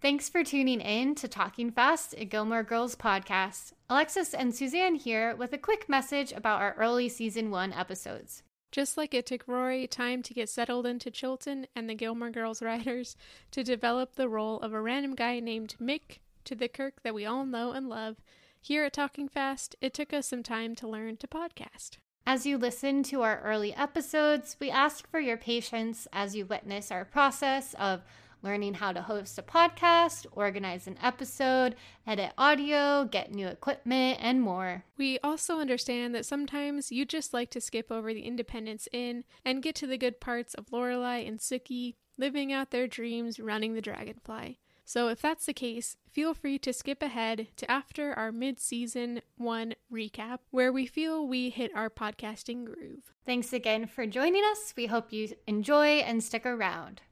Thanks for tuning in to Talking Fast, a Gilmore Girls podcast. Alexis and Suzanne here with a quick message about our early season one episodes. Just like it took Rory time to get settled into Chilton and the Gilmore Girls writers to develop the role of a random guy named Mick to the Kirk that we all know and love, here at Talking Fast, it took us some time to learn to podcast. As you listen to our early episodes, we ask for your patience as you witness our process of learning how to host a podcast, organize an episode, edit audio, get new equipment, and more. We also understand that sometimes you just like to skip over the Independence Inn and get to the good parts of Lorelai and Sookie living out their dreams running the Dragonfly. So if that's the case, feel free to skip ahead to after our mid-season 1 recap where we feel we hit our podcasting groove. Thanks again for joining us. We hope you enjoy and stick around.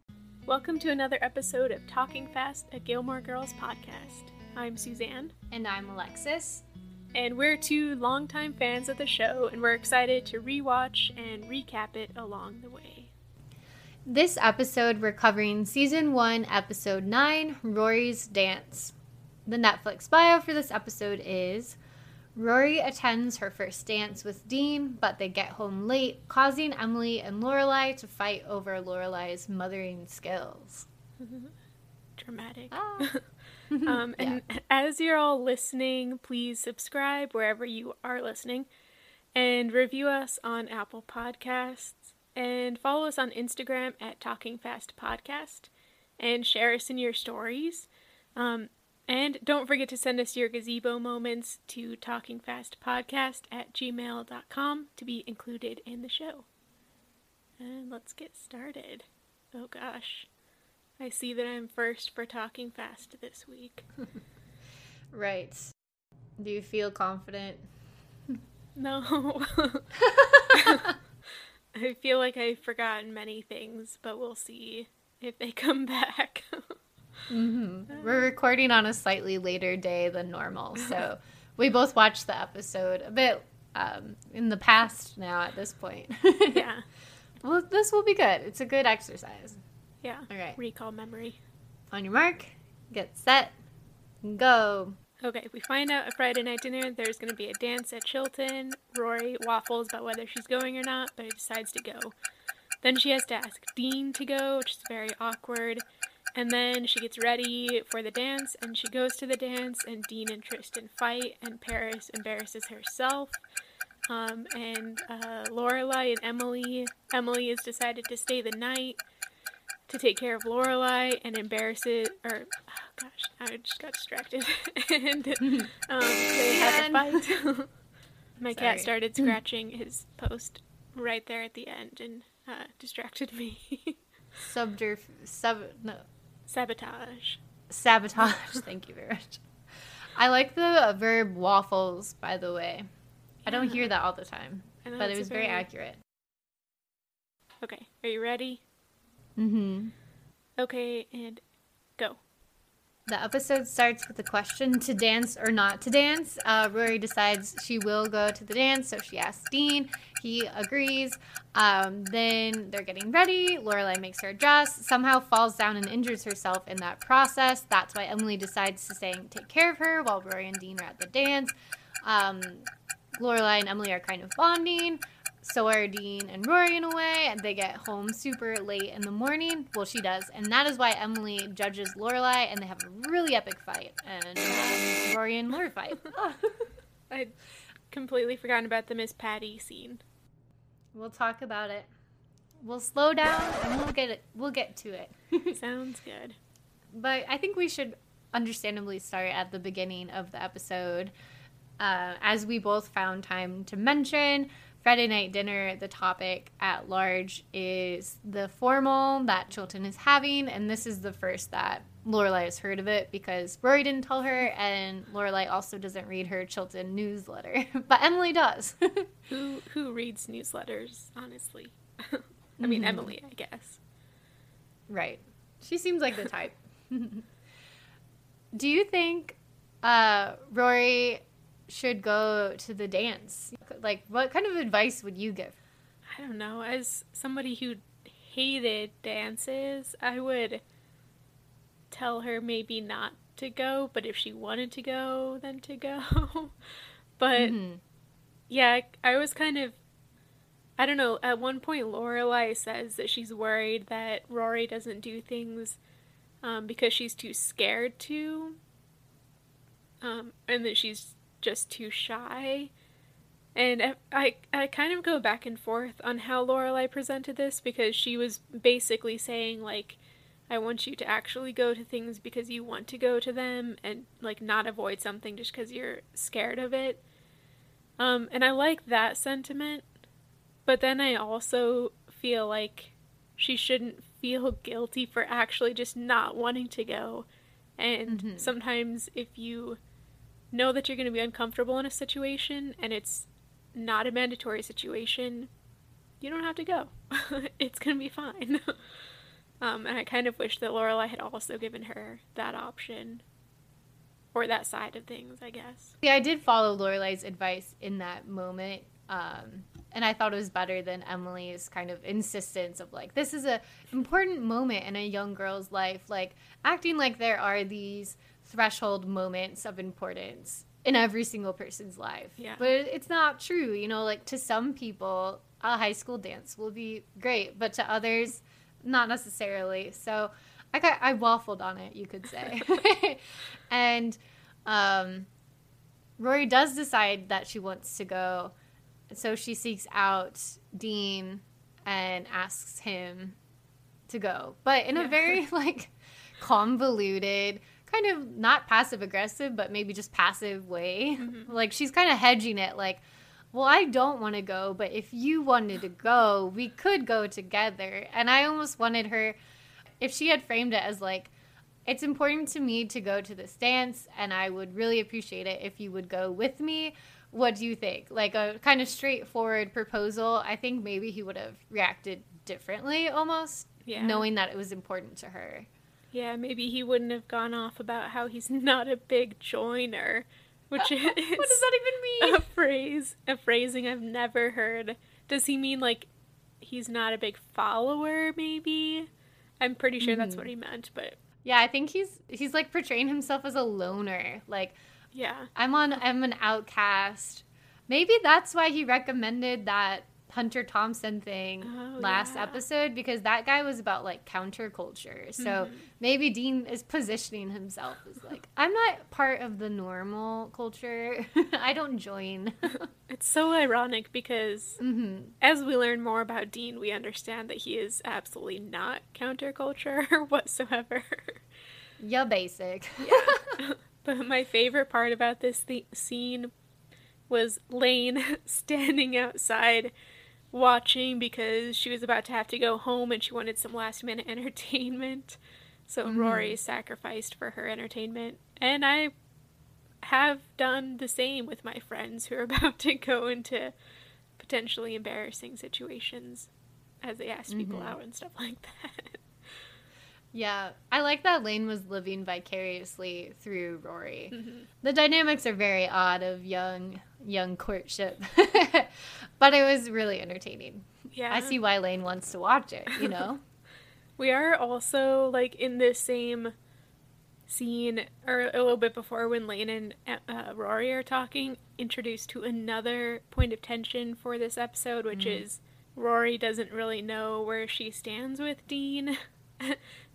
Welcome to another episode of Talking Fast, a Gilmore Girls podcast. I'm Suzanne. And I'm Alexis. And we're two longtime fans of the show, and we're excited to rewatch and recap it along the way. This episode, we're covering season one, episode nine Rory's Dance. The Netflix bio for this episode is Rory attends her first dance with Dean, but they get home late, causing Emily and Lorelai to fight over Lorelai's mothering skills. Dramatic. Ah. um, and yeah. as you're all listening, please subscribe wherever you are listening and review us on Apple Podcasts and follow us on Instagram at Talking Fast Podcast and share us in your stories. Um, and don't forget to send us your gazebo moments to talkingfastpodcast at gmail.com to be included in the show. And let's get started. Oh gosh. I see that I'm first for talking fast this week. right. Do you feel confident? No. I feel like I've forgotten many things, but we'll see if they come back. Mm-hmm. We're recording on a slightly later day than normal, so we both watched the episode a bit um, in the past now at this point. yeah. Well, this will be good. It's a good exercise. Yeah. All right. Recall memory. On your mark, get set, go. Okay, we find out at Friday night dinner there's going to be a dance at Chilton. Rory waffles about whether she's going or not, but he decides to go. Then she has to ask Dean to go, which is very awkward. And then she gets ready for the dance and she goes to the dance and Dean and Tristan fight and Paris embarrasses herself. Um, and uh, Lorelai and Emily, Emily has decided to stay the night to take care of Lorelai and embarrasses, or oh gosh, I just got distracted. and um, they had a fight. My Sorry. cat started scratching his post right there at the end and uh, distracted me. Subterf, sub, no, Sabotage. Sabotage. Thank you very much. I like the verb waffles, by the way. I don't hear that all the time, but it was very... very accurate. Okay, are you ready? Mm-hmm. Okay, and go. The episode starts with the question to dance or not to dance. Uh, Rory decides she will go to the dance, so she asks Dean. He agrees. Um, then they're getting ready. Lorelai makes her dress, somehow falls down and injures herself in that process. That's why Emily decides to and take care of her while Rory and Dean are at the dance. Um, Lorelai and Emily are kind of bonding so are Dean and Rory in a way, and they get home super late in the morning. Well, she does, and that is why Emily judges Lorelai, and they have a really epic fight, and um, Rory and Lorelai fight. I'd completely forgotten about the Miss Patty scene. We'll talk about it. We'll slow down and we'll get it. We'll get to it. Sounds good. But I think we should understandably start at the beginning of the episode, uh, as we both found time to mention. Friday night dinner, the topic at large is the formal that Chilton is having, and this is the first that Lorelai has heard of it because Rory didn't tell her, and Lorelai also doesn't read her Chilton newsletter, but Emily does. who who reads newsletters? Honestly, I mean Mm-hmm. Emily, I guess. right. She seems like the type. Do you think uh, Rory should go to the dance? Like, what kind of advice would you give? I don't know. As somebody who hated dances, I would tell her maybe not to go, but if she wanted to go, then to go. but Mhm. yeah, I was kind of I don't know, at one point Lorelai says that she's worried that Rory doesn't do things um, because she's too scared to. Um, and that she's just too shy. And I, I, I kind of go back and forth on how Lorelai presented this because she was basically saying like, I want you to actually go to things because you want to go to them and like not avoid something just because you're scared of it. Um, and I like that sentiment, but then I also feel like she shouldn't feel guilty for actually just not wanting to go. And Mhm. sometimes if you know that you're going to be uncomfortable in a situation and it's not a mandatory situation, you don't have to go. it's going to be fine. um, and I kind of wish that Lorelai had also given her that option or that side of things, I guess. Yeah, I did follow Lorelai's advice in that moment. Um, and I thought it was better than Emily's kind of insistence of like, this is a important moment in a young girl's life, like acting like there are these threshold moments of importance in every single person's life. Yeah. But it's not true, you know, like to some people, a high school dance will be great, but to others, not necessarily. So I got, I waffled on it, you could say. and um, Rory does decide that she wants to go. So she seeks out Dean and asks him to go. But in a very like convoluted, kind of not passive aggressive, but maybe just passive way. Mm-hmm. Like she's kind of hedging it like, well, I don't want to go, but if you wanted to go, we could go together. And I almost wanted her if she had framed it as like it's important to me to go to this dance and I would really appreciate it if you would go with me. What do you think? Like a kind of straightforward proposal. I think maybe he would have reacted differently almost, Yeah. knowing that it was important to her. Yeah, maybe he wouldn't have gone off about how he's not a big joiner, which uh, uh, is what does that even mean? a phrase, a phrasing I've never heard. Does he mean like he's not a big follower? Maybe. I'm pretty sure that's what hmm. he meant, but Yeah, I think he's he's like portraying himself as a loner. Like yeah, I'm on I'm an outcast. Maybe that's why he recommended that Hunter Thompson thing Oh, last yeah. episode because that guy was about like counterculture. So Mm-hmm. maybe Dean is positioning himself as like I'm not part of the normal culture. I don't join. it's so ironic because hmm as we learn more about Dean, we understand that he is absolutely not counterculture whatsoever. Yeah, basic. yeah. But my favorite part about this th- scene was Lane standing outside watching because she was about to have to go home and she wanted some last minute entertainment. So mm-hmm. Rory sacrificed for her entertainment. And I have done the same with my friends who are about to go into potentially embarrassing situations as they ask people mm-hmm. out and stuff like that. Yeah, I like that Lane was living vicariously through Rory. Mm-hmm. The dynamics are very odd of young young courtship, but it was really entertaining. Yeah. I see why Lane wants to watch it. You know, We are also like in this same scene, or a little bit before when Lane and uh, Rory are talking, introduced to another point of tension for this episode, which is Rory doesn't really know where she stands with Dean.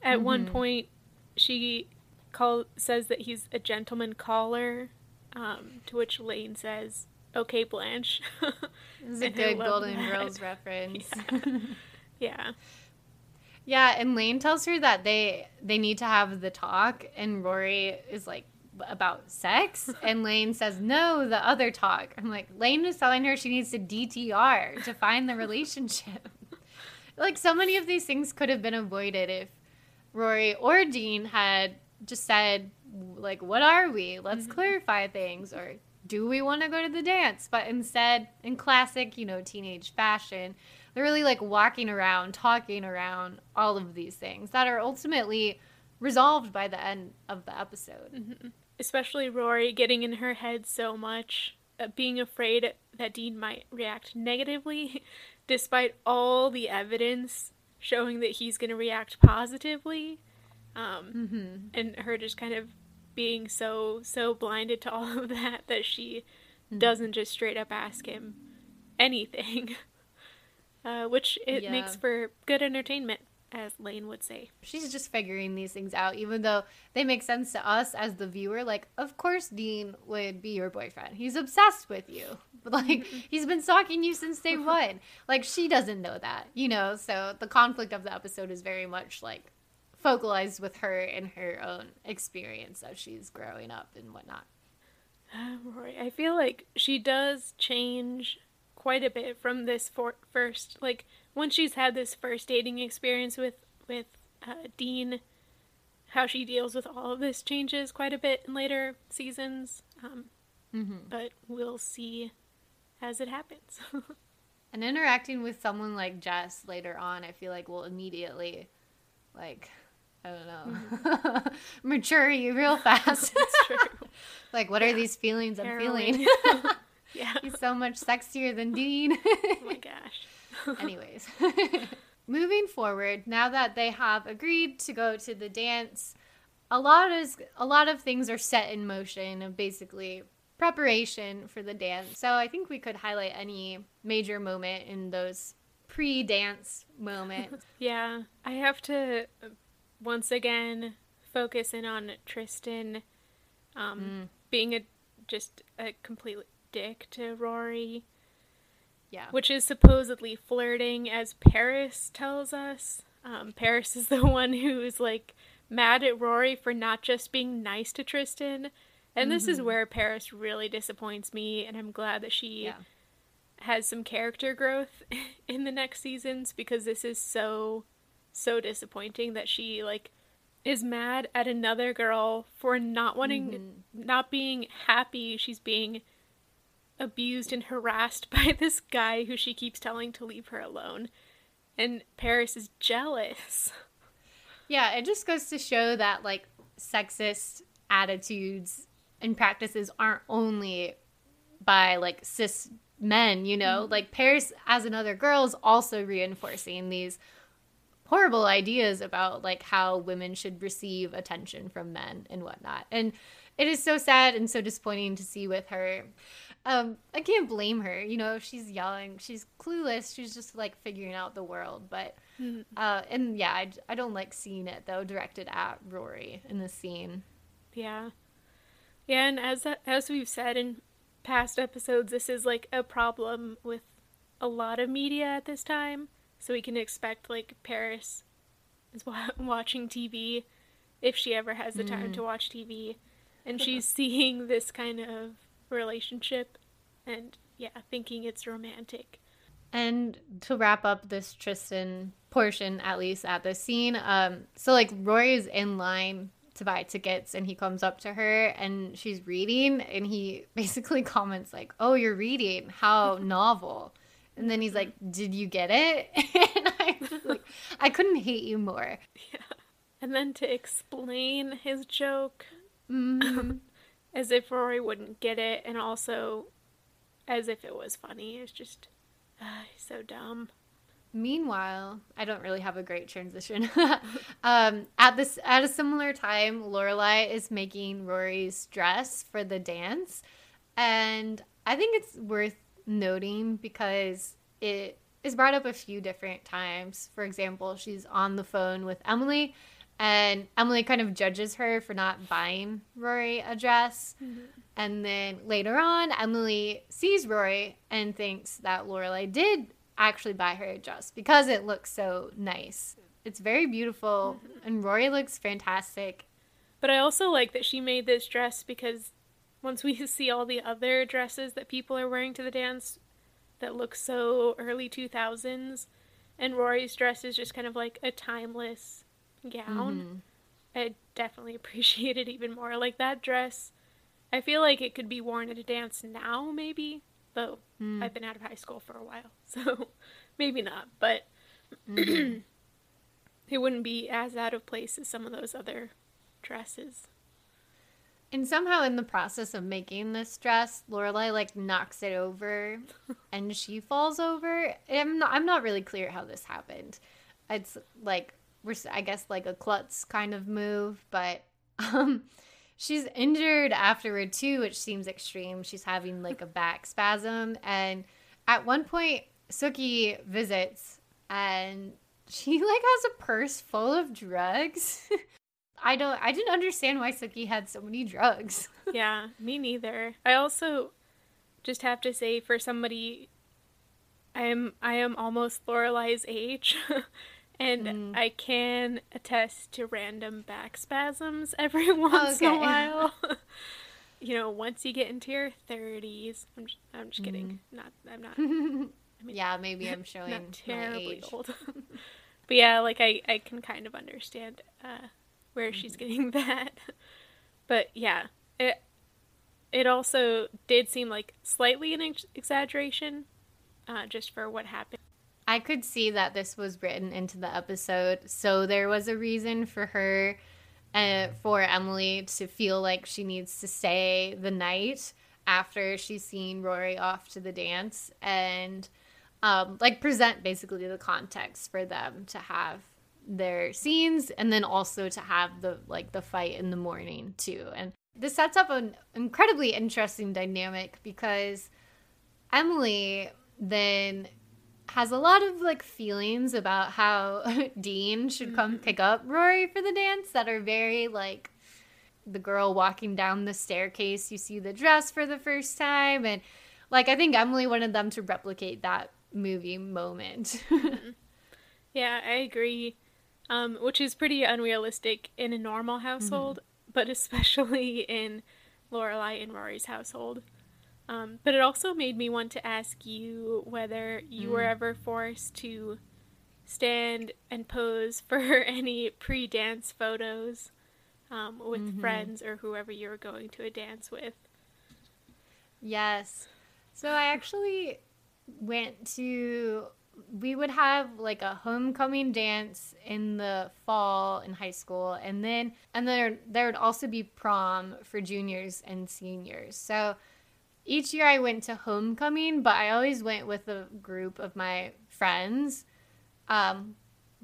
At one point, she call says that he's a gentleman caller, um, to which Lane says, "Okay, Blanche." this is a good Golden that. Girls reference. yeah. Yeah, and Lane tells her that they they need to have the talk, and Rory is like about sex, and Lane says no, the other talk. I'm like, Lane is telling her she needs to DTR to find the relationship. like so many of these things could have been avoided if Rory or Dean had just said, like, what are we? Let's mm-hmm. clarify things. Or do we want to go to the dance? But instead, in classic, you know, teenage fashion, they're really like walking around, talking around all of these things that are ultimately resolved by the end of the episode. Mm-hmm. Especially Rory getting in her head so much, uh, being afraid that Dean might react negatively, despite all the evidence showing that he's going to react positively. Um, mm-hmm. And her just kind of being so, so blinded to all of that that she mm-hmm. doesn't just straight up ask him anything. Uh, which it yeah. makes for good entertainment as Lane would say. She's just figuring these things out, even though they make sense to us as the viewer. Like, of course, Dean would be your boyfriend. He's obsessed with you. But, like, he's been stalking you since day one. Like, she doesn't know that, you know? So the conflict of the episode is very much like focalized with her and her own experience as she's growing up and whatnot. Uh, Rory, I feel like she does change quite a bit from this for- first, like, once she's had this first dating experience with with uh, Dean, how she deals with all of this changes quite a bit in later seasons. Um, mm-hmm. But we'll see as it happens. and interacting with someone like Jess later on, I feel like will immediately, like, I don't know, mm-hmm. mature you real fast. Like, what yeah. are these feelings I'm feeling? yeah. He's so much sexier than Dean. oh my gosh. Anyways, moving forward, now that they have agreed to go to the dance, a lot is a lot of things are set in motion of basically preparation for the dance. So I think we could highlight any major moment in those pre-dance moments. yeah, I have to once again focus in on Tristan um, mm. being a just a complete dick to Rory. Yeah. Which is supposedly flirting, as Paris tells us. Um, Paris is the one who's like mad at Rory for not just being nice to Tristan. And mm-hmm. this is mm-hmm. where Paris really disappoints me, and I'm glad that she yeah. has some character growth in the next seasons because this is so, so disappointing that she like is mad at another girl for not wanting, mm-hmm. not being happy. She's being abused and harassed by this guy who she keeps telling to leave her alone. And Paris is jealous. Yeah, it just goes to show that like sexist attitudes and practices aren't only by like cis men, you know? Mm-hmm. Like Paris as another girl is also reinforcing these horrible ideas about like how women should receive attention from men and whatnot. And it is so sad and so disappointing to see with her um, I can't blame her. You know, she's young, she's clueless, she's just like figuring out the world. But, mm-hmm. uh, and yeah, I, I don't like seeing it though directed at Rory in the scene. Yeah, yeah, and as as we've said in past episodes, this is like a problem with a lot of media at this time. So we can expect like Paris is watching TV if she ever has the time mm. to watch TV, and she's seeing this kind of relationship and yeah, thinking it's romantic. And to wrap up this Tristan portion, at least at the scene, um, so like Rory is in line to buy tickets and he comes up to her and she's reading and he basically comments like, "Oh, you're reading? How novel." And then he's like, "Did you get it?" and I like, I couldn't hate you more. Yeah. And then to explain his joke, mm-hmm as if Rory wouldn't get it, and also as if it was funny. It's just uh, so dumb. Meanwhile, I don't really have a great transition. um, at this at a similar time, Lorelai is making Rory's dress for the dance, and I think it's worth noting because it is brought up a few different times. For example, she's on the phone with Emily and Emily kind of judges her for not buying Rory a dress. Mm-hmm. And then later on, Emily sees Rory and thinks that Lorelai did actually buy her a dress because it looks so nice. It's very beautiful, mm-hmm. and Rory looks fantastic. But I also like that she made this dress because once we see all the other dresses that people are wearing to the dance that look so early 2000s, and Rory's dress is just kind of like a timeless gown. I definitely appreciate it even more. Like that dress, I feel like it could be worn at a dance now, maybe. Though mm. I've been out of high school for a while, so maybe not. But mm-hmm. it wouldn't be as out of place as some of those other dresses. And somehow, in the process of making this dress, Lorelai like knocks it over, and she falls over. I'm not. I'm not really clear how this happened. It's like. I guess like a klutz kind of move, but um, she's injured afterward too, which seems extreme. She's having like a back spasm, and at one point, Sookie visits, and she like has a purse full of drugs. I don't I didn't understand why Sookie had so many drugs. yeah, me neither. I also just have to say for somebody I am I am almost Lorelai's age. And mm. I can attest to random back spasms every once okay. in a while. you know, once you get into your 30s, I'm just, I'm just mm. kidding. Not I'm not. I mean, yeah, maybe I'm showing not terribly old. but yeah, like I I can kind of understand uh, where she's getting that. but yeah, it it also did seem like slightly an ex- exaggeration, uh, just for what happened. I could see that this was written into the episode, so there was a reason for her, uh, for Emily to feel like she needs to stay the night after she's seen Rory off to the dance, and um, like present basically the context for them to have their scenes and then also to have the like the fight in the morning too. And this sets up an incredibly interesting dynamic because Emily then has a lot of like feelings about how Dean should come mm-hmm. pick up Rory for the dance that are very like the girl walking down the staircase, you see the dress for the first time and like I think Emily wanted them to replicate that movie moment. Mm-hmm. yeah, I agree um, which is pretty unrealistic in a normal household, mm-hmm. but especially in Lorelai and Rory's household. Um, but it also made me want to ask you whether you mm. were ever forced to stand and pose for any pre-dance photos um, with mm-hmm. friends or whoever you were going to a dance with. Yes. So I actually went to we would have like a homecoming dance in the fall in high school and then and then there would also be prom for juniors and seniors so each year i went to homecoming but i always went with a group of my friends um,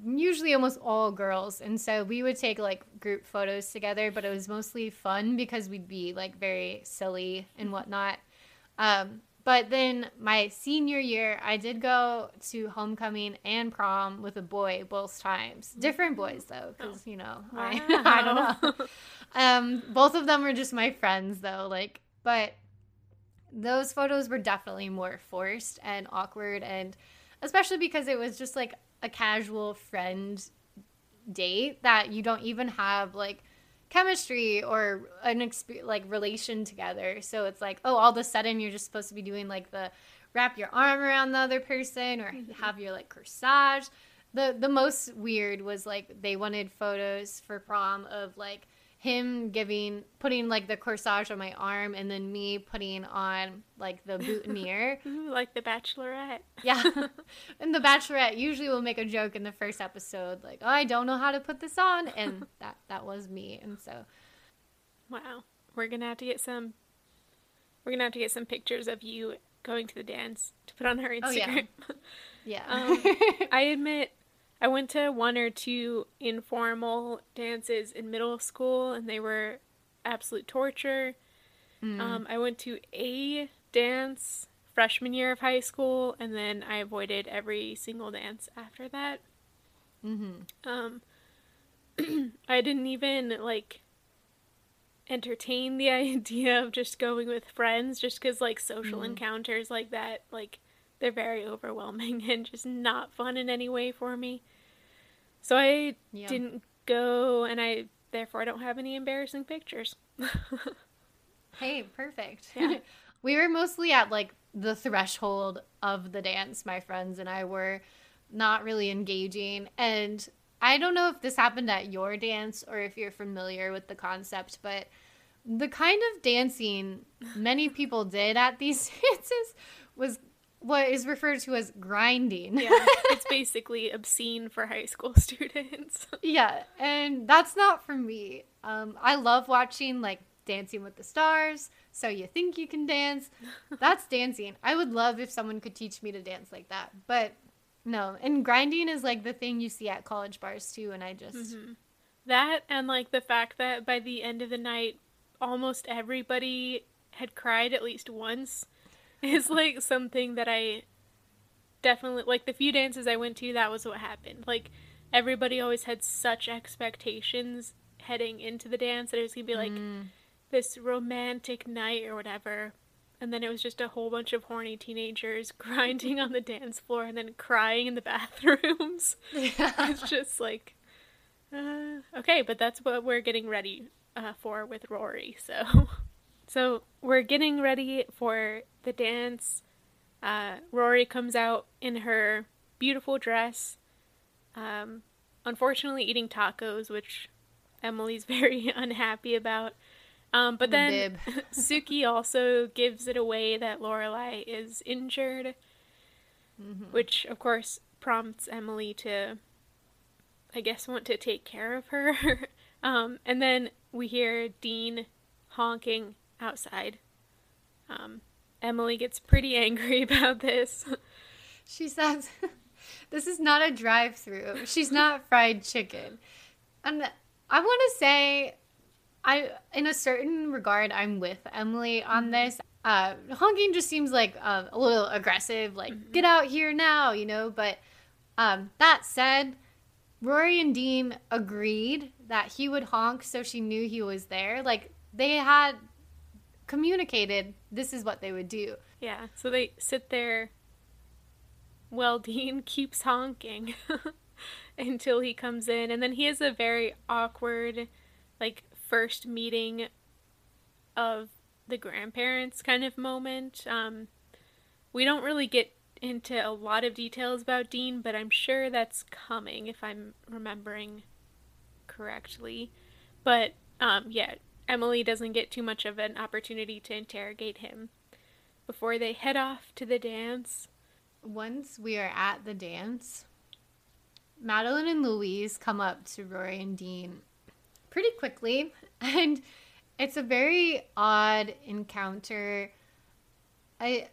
usually almost all girls and so we would take like group photos together but it was mostly fun because we'd be like very silly and whatnot um, but then my senior year, I did go to homecoming and prom with a boy both times. Different boys though, because you know wow. I, I don't know. um, both of them were just my friends though. Like, but those photos were definitely more forced and awkward, and especially because it was just like a casual friend date that you don't even have like chemistry or an exp- like relation together. So it's like, oh, all of a sudden you're just supposed to be doing like the wrap your arm around the other person or mm-hmm. have your like corsage. The the most weird was like they wanted photos for prom of like him giving putting like the corsage on my arm and then me putting on like the boutonniere. Like the bachelorette. Yeah. And the bachelorette usually will make a joke in the first episode like oh i don't know how to put this on. And that that was me. And so wow. We're gonna have to get some we're gonna have to get some pictures of you going to the dance to put on our instagram oh, yeah, yeah. um, i admit I went to one or two informal dances in middle school, and they were absolute torture. Mm. Um, I went to a dance freshman year of high school, and then I avoided every single dance after that. Mm-hmm. Um, I didn't even like entertain the idea of just going with friends, just because like social mm. encounters like that, like they're very overwhelming and just not fun in any way for me. So I yeah. didn't go, and I therefore I don't have any embarrassing pictures. hey, perfect. Yeah. we were mostly at like the threshold of the dance. My friends and I were not really engaging, and I don't know if this happened at your dance or if you're familiar with the concept, but the kind of dancing many people did at these dances was what is referred to as grinding. Yeah, it's basically obscene for high school students. yeah, and that's not for me. Um, I love watching like Dancing with the Stars, So You Think You Can Dance. That's dancing. I would love if someone could teach me to dance like that. But no, and grinding is like the thing you see at college bars too, and I just. Mm-hmm. That and like the fact that by the end of the night, almost everybody had cried at least once is like something that I definitely like the few dances I went to that was what happened. Like everybody always had such expectations heading into the dance that it was going to be like mm this romantic night or whatever. And then it was just a whole bunch of horny teenagers grinding on the dance floor and then crying in the bathrooms. Yeah. It's just like, uh, okay, but that's what we're getting ready uh, for with Rory. So, so we're getting ready for the dance. Uh, Rory comes out in her beautiful dress. Um, unfortunately, eating tacos, which Emily's very unhappy about. Um, but then Sookie also gives it away that Lorelai is injured, mm-hmm. which of course prompts Emily to, I guess, want to take care of her. um, and then we hear Dean honking outside. Um, Emily gets pretty angry about this. She says, "This is not a drive-through. She's not fried chicken." And I want to say I, in a certain regard, I'm with Emily on mm-hmm. this. Uh, honking just seems like uh, a little aggressive, like mm-hmm. get out here now, you know. But um, that said, Rory and Dean agreed that he would honk, so she knew he was there. Like they had communicated this is what they would do. Yeah, so they sit there. Well, Dean keeps honking until he comes in, and then he has a very awkward, like first meeting of the grandparents kind of moment. Um, we don't really get into a lot of details about Dean, but I'm sure that's coming if I'm remembering correctly. But um, yeah, Emily doesn't get too much of an opportunity to interrogate him before they head off to the dance. Once we are at the dance, Madeline and Louise come up to Rory and Dean pretty quickly. And it's a very odd encounter. I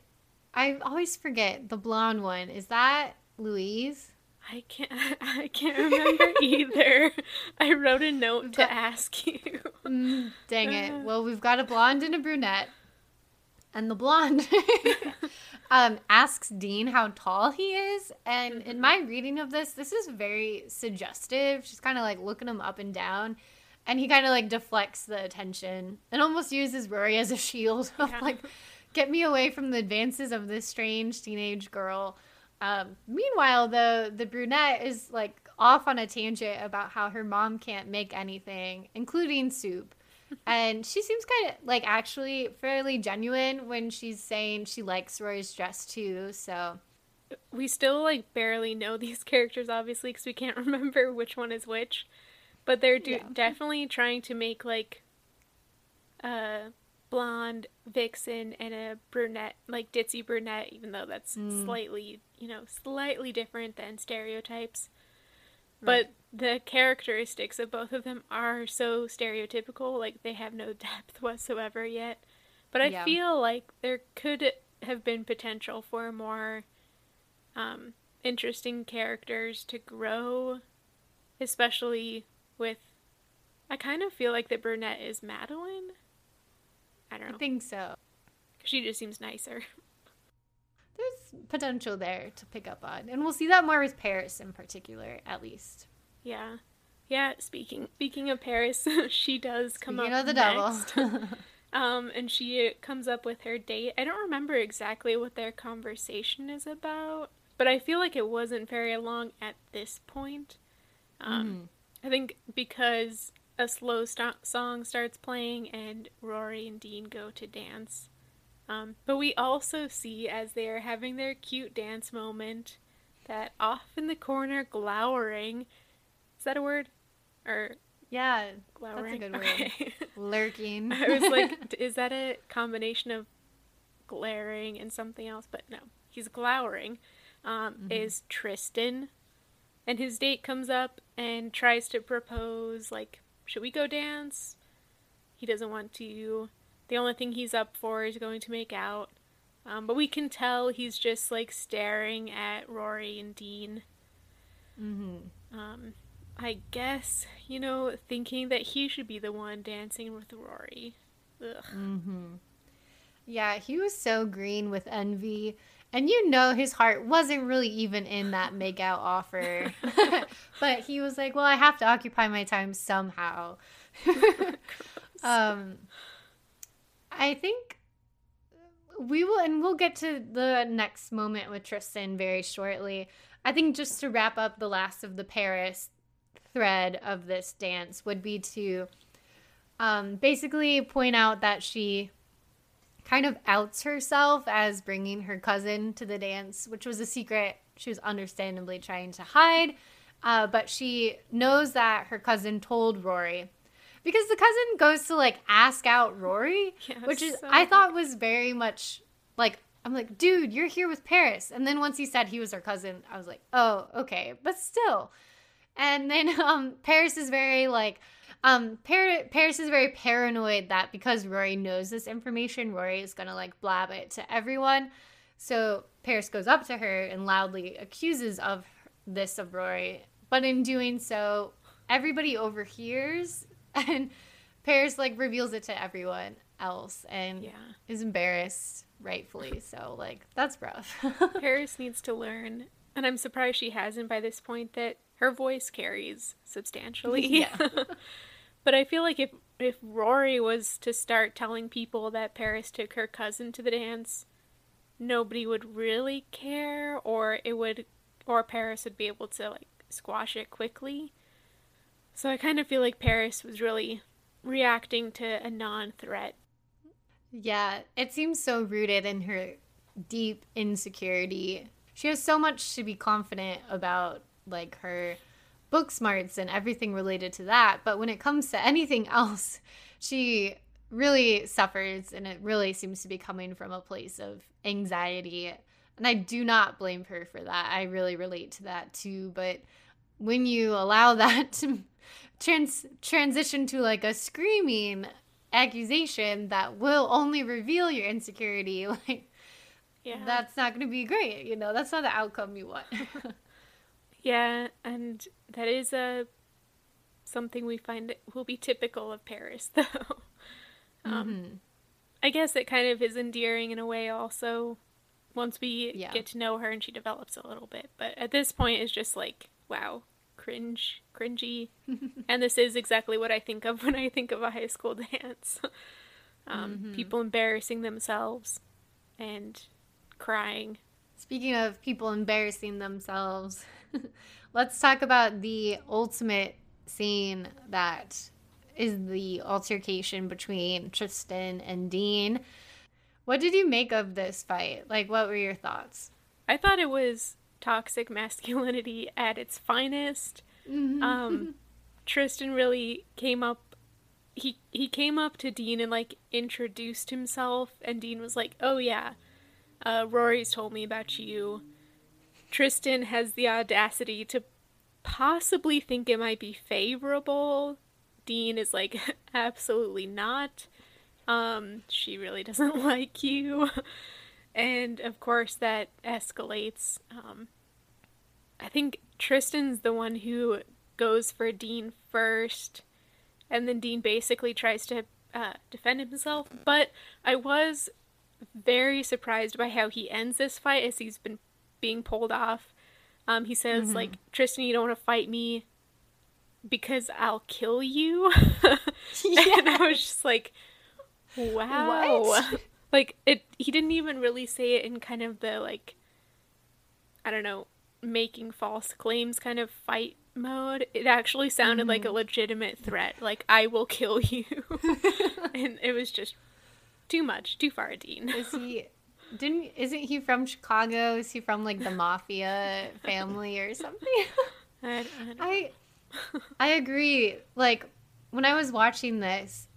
I always forget the blonde one. Is that Louise? I can't I can't remember either. I wrote a note to ask you. Mm, dang it. Well, we've got a blonde and a brunette. And the blonde um, asks Dean how tall he is. And in my reading of this, this is very suggestive. She's kind of like looking him up and down and he kind of like deflects the attention and almost uses Rory as a shield yeah. like get me away from the advances of this strange teenage girl. Um, meanwhile, the the brunette is like off on a tangent about how her mom can't make anything, including soup. and she seems kind of like actually fairly genuine when she's saying she likes Rory's dress too. So we still like barely know these characters obviously because we can't remember which one is which. But they're do- yeah. definitely trying to make like a blonde vixen and a brunette, like ditzy brunette, even though that's mm. slightly, you know, slightly different than stereotypes. Right. But the characteristics of both of them are so stereotypical, like they have no depth whatsoever yet. But I yeah. feel like there could have been potential for more um, interesting characters to grow, especially with I kind of feel like the brunette is Madeline. I don't know. I think so. She just seems nicer. There's potential there to pick up on. And we'll see that more with Paris in particular, at least. Yeah. Yeah, speaking speaking of Paris, she does come speaking up the next. devil. um, and she comes up with her date. I don't remember exactly what their conversation is about, but I feel like it wasn't very long at this point. Um, mm. I think because a slow st- song starts playing and Rory and Dean go to dance. Um, but we also see as they are having their cute dance moment that off in the corner, glowering, Is that a word? Or Yeah, glowering? that's a good word. Okay. Lurking. I was like, is that a combination of glaring and something else? But no, he's glowering. Um, Is Tristan, and his date comes up and tries to propose, like, should we go dance? He doesn't want to. The only thing he's up for is going to make out. Um, but we can tell he's just like staring at Rory and Dean. mm-hmm. Um, I guess, you know, thinking that he should be the one dancing with Rory. Ugh. Mm-hmm. Yeah, he was so green with envy. And you know his heart wasn't really even in that makeout offer. but he was like, well, I have to occupy my time somehow. um, I think we will, and we'll get to the next moment with Tristan very shortly. I think just to wrap up the last of the Paris thread of this dance would be to um, basically point out that she kind of outs herself as bringing her cousin to the dance, which was a secret she was understandably trying to hide. Uh, but she knows that her cousin told Rory because the cousin goes to like ask out Rory, Yeah, which is so I thought was very much like I'm like, dude, you're here with Paris. And then once he said he was her cousin, I was like, oh, okay, but still. And then um, Paris is very like, um, Par- Paris is very paranoid that because Rory knows this information, Rory is gonna like blab it to everyone. So Paris goes up to her and loudly accuses of this of Rory, but in doing so, everybody overhears, and Paris like reveals it to everyone else and Yeah. is embarrassed, rightfully. So like that's rough. Paris needs to learn, and I'm surprised she hasn't by this point, that her voice carries substantially. Yeah. But I feel like if if Rory was to start telling people that Paris took her cousin to the dance, nobody would really care, or it would, or Paris would be able to like squash it quickly. So I kind of feel like Paris was really reacting to a non-threat. Yeah, it seems so rooted in her deep insecurity. She has so much to be confident about, like her book smarts and everything related to that. But when it comes to anything else, she really suffers, and it really seems to be coming from a place of anxiety. And I do not blame her for that. I really relate to that too. But when you allow that to trans- transition to like a screaming accusation that will only reveal your insecurity like Yeah. that's not going to be great you know that's not the outcome you want Yeah, and that is a something we find will be typical of Paris, though. um, I guess it kind of is endearing in a way, also, once we Yeah. get to know her and she develops a little bit. But at this point, it's just like, wow, cringe, cringy. and this is exactly what I think of when I think of a high school dance. um, People embarrassing themselves and crying. speaking of people embarrassing themselves let's talk about the ultimate scene that is the altercation between tristan and dean what did you make of this fight like what were your thoughts I thought it was toxic masculinity at its finest. Um, Tristan really came up. He he came up to Dean and like introduced himself, and Dean was like, "Oh yeah, uh, Rory's told me about you." Tristan has the audacity to possibly think it might be favorable. Dean is like, absolutely not. Um, she really doesn't like you. and of course, that escalates. Um, I think Tristan's the one who goes for Dean first, and then Dean basically tries to uh, defend himself. But I was very surprised by how he ends this fight as he's been being pulled off. Um, he says, like, Tristan, you don't want to fight me because I'll kill you. and I was just like, wow. What? Like, it, he didn't even really say it in kind of the, like, I don't know, making false claims kind of fight mode. It actually sounded like a legitimate threat. Like, I will kill you. and it was just too much, too far, Dean. is he didn't isn't he from chicago is he from like the mafia family or something I, I I I agree. Like when I was watching this,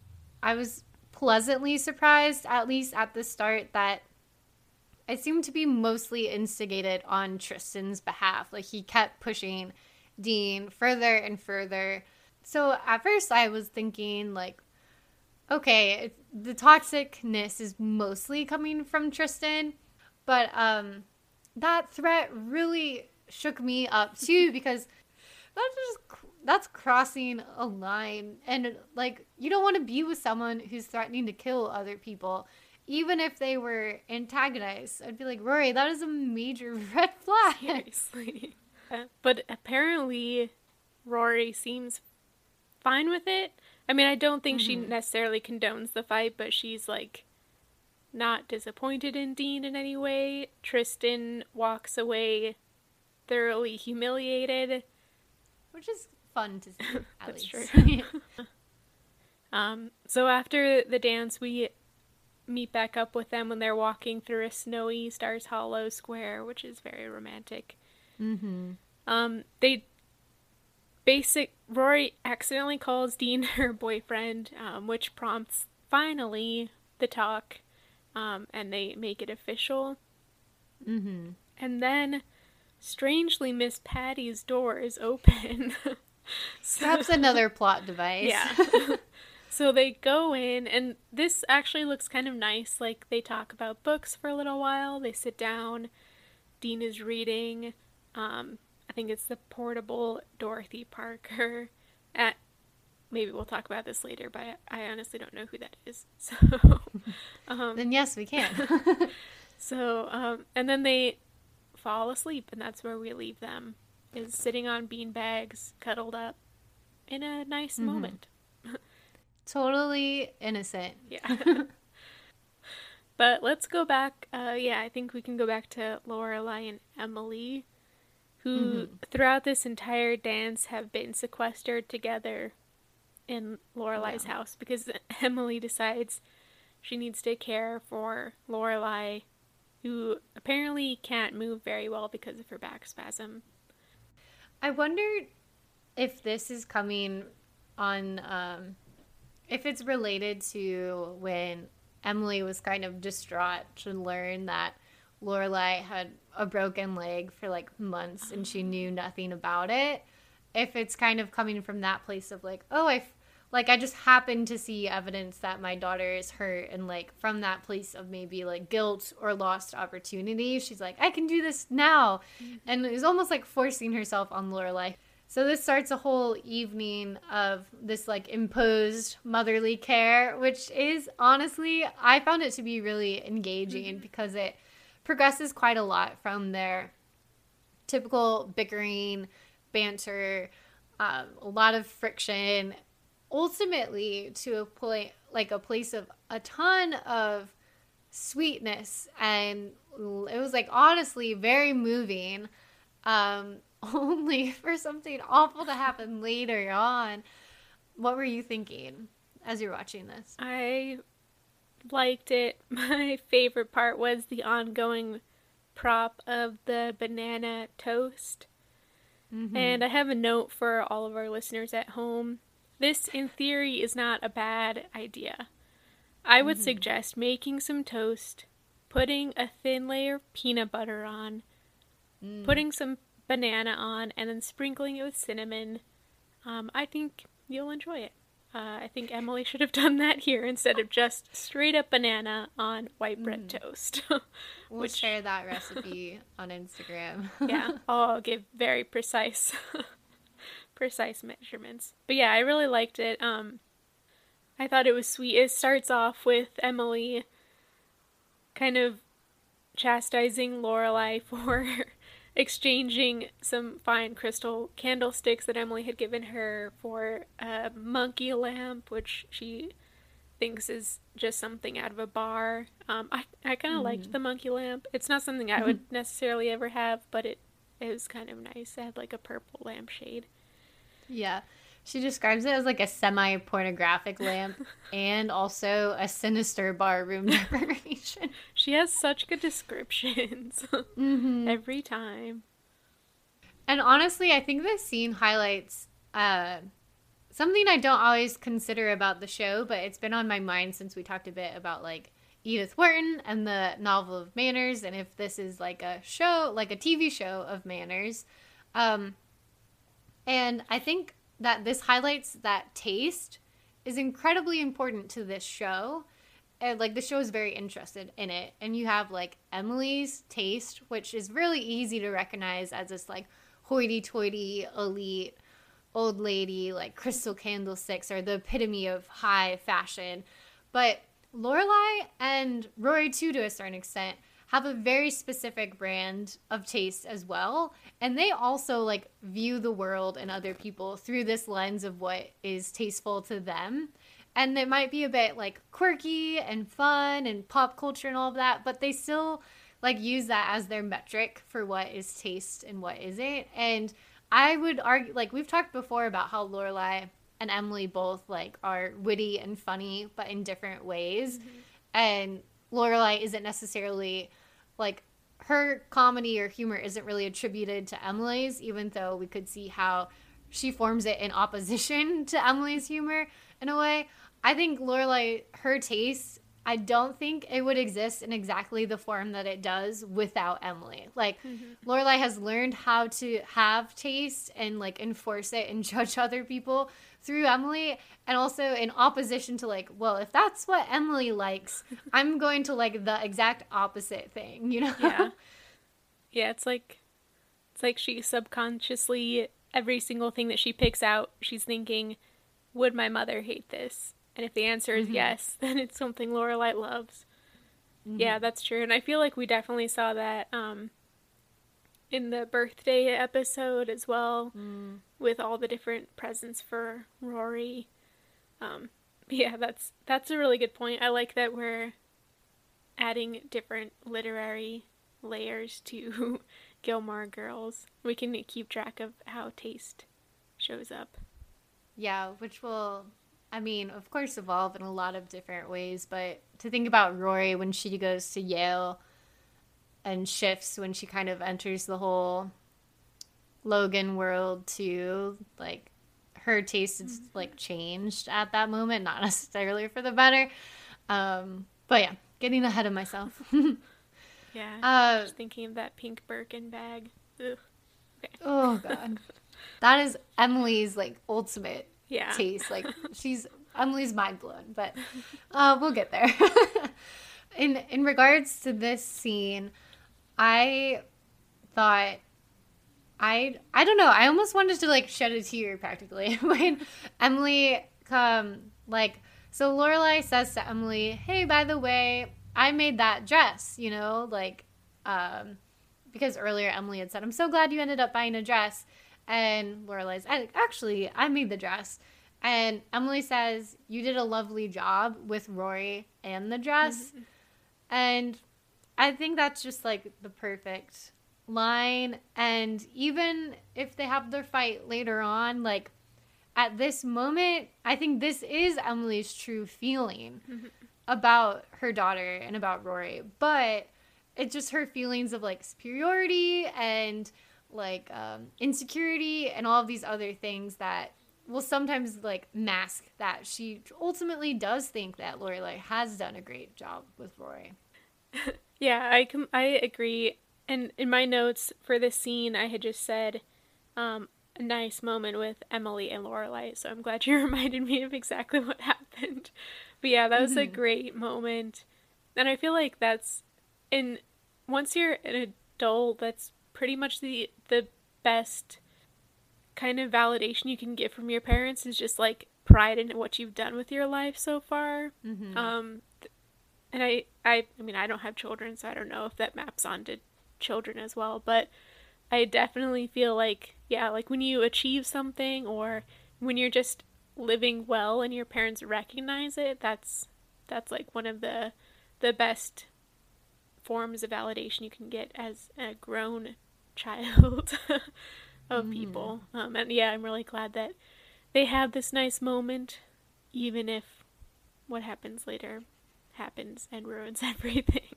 I was pleasantly surprised, at least at the start, that it seemed to be mostly instigated on Tristan's behalf. Like he kept pushing Dean further and further. So at first I was thinking like okay, the toxicness is mostly coming from Tristan, but um that threat really shook me up too because that's just that's crossing a line and like you don't want to be with someone who's threatening to kill other people even if they were antagonized i'd be like rory that is a major red flag Seriously. But apparently, Rory seems fine with it. I mean, I don't think she necessarily condones the fight, but she's like not disappointed in Dean in any way. Tristan walks away thoroughly humiliated. which is fun to see at That's least true. Um, so after the dance, we meet back up with them when they're walking through a snowy Stars Hollow square, which is very romantic. mm-hmm. Um, they basic Rory accidentally calls Dean her boyfriend, um, which prompts finally the talk, um, and they make it official. Mm-hmm. And then, strangely, Miss Patty's door is open. So- perhaps another plot device yeah. so they go in, and this actually looks kind of nice. Like they talk about books for a little while. They sit down. Dean is reading. Um, think it's the portable Dorothy Parker. At maybe we'll talk about this later, but I, honestly don't know who that is. So, um, then yes we can so um, and then they fall asleep, and that's where we leave them. Is sitting on bean bags, cuddled up, in a nice moment. totally innocent Yeah. but let's go back. Uh, yeah, I think we can go back to Lorelai and Emily, who throughout this entire dance have been sequestered together in Lorelai's Yeah. house because Emily decides she needs to care for Lorelai, who apparently can't move very well because of her back spasm. I wonder if this is coming on, um, if it's related to when Emily was kind of distraught to learn that Lorelai had a broken leg for like months and she knew nothing about it. If it's kind of coming from that place of like, oh, I, like I just happened to see evidence that my daughter is hurt, and like from that place of maybe like guilt or lost opportunity, she's like, I can do this now, mm-hmm. and it's almost like forcing herself on Lorelai. So this starts a whole evening of this like imposed motherly care, which is honestly I found it to be really engaging mm-hmm. because it progresses quite a lot from their typical bickering, banter, um, a lot of friction, ultimately to a point like a place of a ton of sweetness and it was like honestly very moving. Um only for something awful to happen later on. What were you thinking as you're watching this? I liked it. My favorite part was the ongoing prop of the banana toast. Mm-hmm. And I have a note for all of our listeners at home. This, in theory, is not a bad idea. I would mm-hmm. suggest making some toast, putting a thin layer of peanut butter on, mm. putting some banana on, and then sprinkling it with cinnamon. Um, I think you'll enjoy it. Uh, I think Emily should have done that here instead of just straight up banana on white bread toast. we'll Which- share that recipe on instagram yeah, I'll give very precise, precise measurements. But yeah, I really liked it. Um, I thought it was sweet. It starts off with Emily kind of chastising Lorelai for exchanging some fine crystal candlesticks that Emily had given her for a monkey lamp, which she thinks is just something out of a bar. Um, I I kind of liked the monkey lamp. It's not something I would necessarily ever have, but it it was kind of nice. It had like a purple lampshade. Yeah. She describes it as like a semi pornographic lamp and also a sinister bar room decoration. She has such good descriptions Mm-hmm. every time. And honestly, I think this scene highlights uh, something I don't always consider about the show, but it's been on my mind since we talked a bit about like Edith Wharton and the novel of manners, and if this is like a show, like a TV show of manners. Um, and I think that this highlights that taste is incredibly important to this show. And like the show is very interested in it. And you have like Emily's taste, which is really easy to recognize as this like hoity toity elite old lady, like crystal candlesticks are the epitome of high fashion. But Lorelai and Rory too to a certain extent have a very specific brand of taste as well. And they also like view the world and other people through this lens of what is tasteful to them. And it might be a bit like quirky and fun and pop culture and all of that but they still like use that as their metric for what is taste and what isn't. And i would argue like we've talked before about how lorelai and emily both like are witty and funny but in different ways. Mm-hmm. and lorelai isn't necessarily like her comedy or humor isn't really attributed to Emily's, even though we could see how she forms it in opposition to Emily's humor in a way. I think Lorelai, her taste, I don't think it would exist in exactly the form that it does without Emily. Like mm-hmm. Lorelai has learned how to have taste and like enforce it and judge other people through Emily and also in opposition to like, well, if that's what Emily likes, I'm going to like the exact opposite thing, you know? Yeah. Yeah, it's like it's like she subconsciously every single thing that she picks out, she's thinking, would my mother hate this? And if the answer is mm-hmm. yes, then it's something Lorelai loves. Mm-hmm. Yeah, that's true. And I feel like we definitely saw that um, in the birthday episode as well, mm. with all the different presents for Rory. Um, yeah, that's that's a really good point. I like that we're adding different literary layers to Gilmore Girls. We can keep track of how taste shows up. Yeah, which will, I mean, of course, evolve in a lot of different ways. But to think about Rory when she goes to Yale and shifts when she kind of enters the whole Logan world too. Like her taste is mm-hmm. like changed at that moment, not necessarily for the better. Um, but yeah, getting ahead of myself. yeah, uh, just thinking of that pink Birkin bag. Okay. Oh god, that is Emily's like ultimate yeah. taste. Like she's Emily's mind blown, but uh, we'll get there. in in regards to this scene, I thought I I don't know. I almost wanted to like shed a tear practically when Emily um like so Lorelai says to Emily, "Hey, by the way, I made that dress." You know, like um because earlier Emily had said, "I'm so glad you ended up buying a dress," and Lorelai's and actually I made the dress. And Emily says, "You did a lovely job with Rory and the dress." Mm-hmm. And I think that's just like the perfect line. And even if they have their fight later on, like at this moment, I think this is Emily's true feeling mm-hmm. about her daughter and about Rory. But it's just her feelings of like superiority and like um, insecurity and all of these other things that will sometimes like mask that she ultimately does think that Lorelai has done a great job with Rory. Yeah, I com- I agree. And in my notes for this scene, I had just said um, a nice moment with Emily and Lorelai. So I'm glad you reminded me of exactly what happened. But yeah, that was mm-hmm. a great moment, and I feel like that's in once you're an adult, that's pretty much the the best kind of validation you can get from your parents is just like pride in what you've done with your life so far. Mm-hmm. Um, and I, I, I mean, I don't have children, so I don't know if that maps onto children as well. But I definitely feel like, yeah, like when you achieve something or when you're just living well and your parents recognize it, that's that's like one of the the best forms of validation you can get as a grown child of mm. people. Um, and yeah, I'm really glad that they have this nice moment, even if what happens later happens and ruins everything.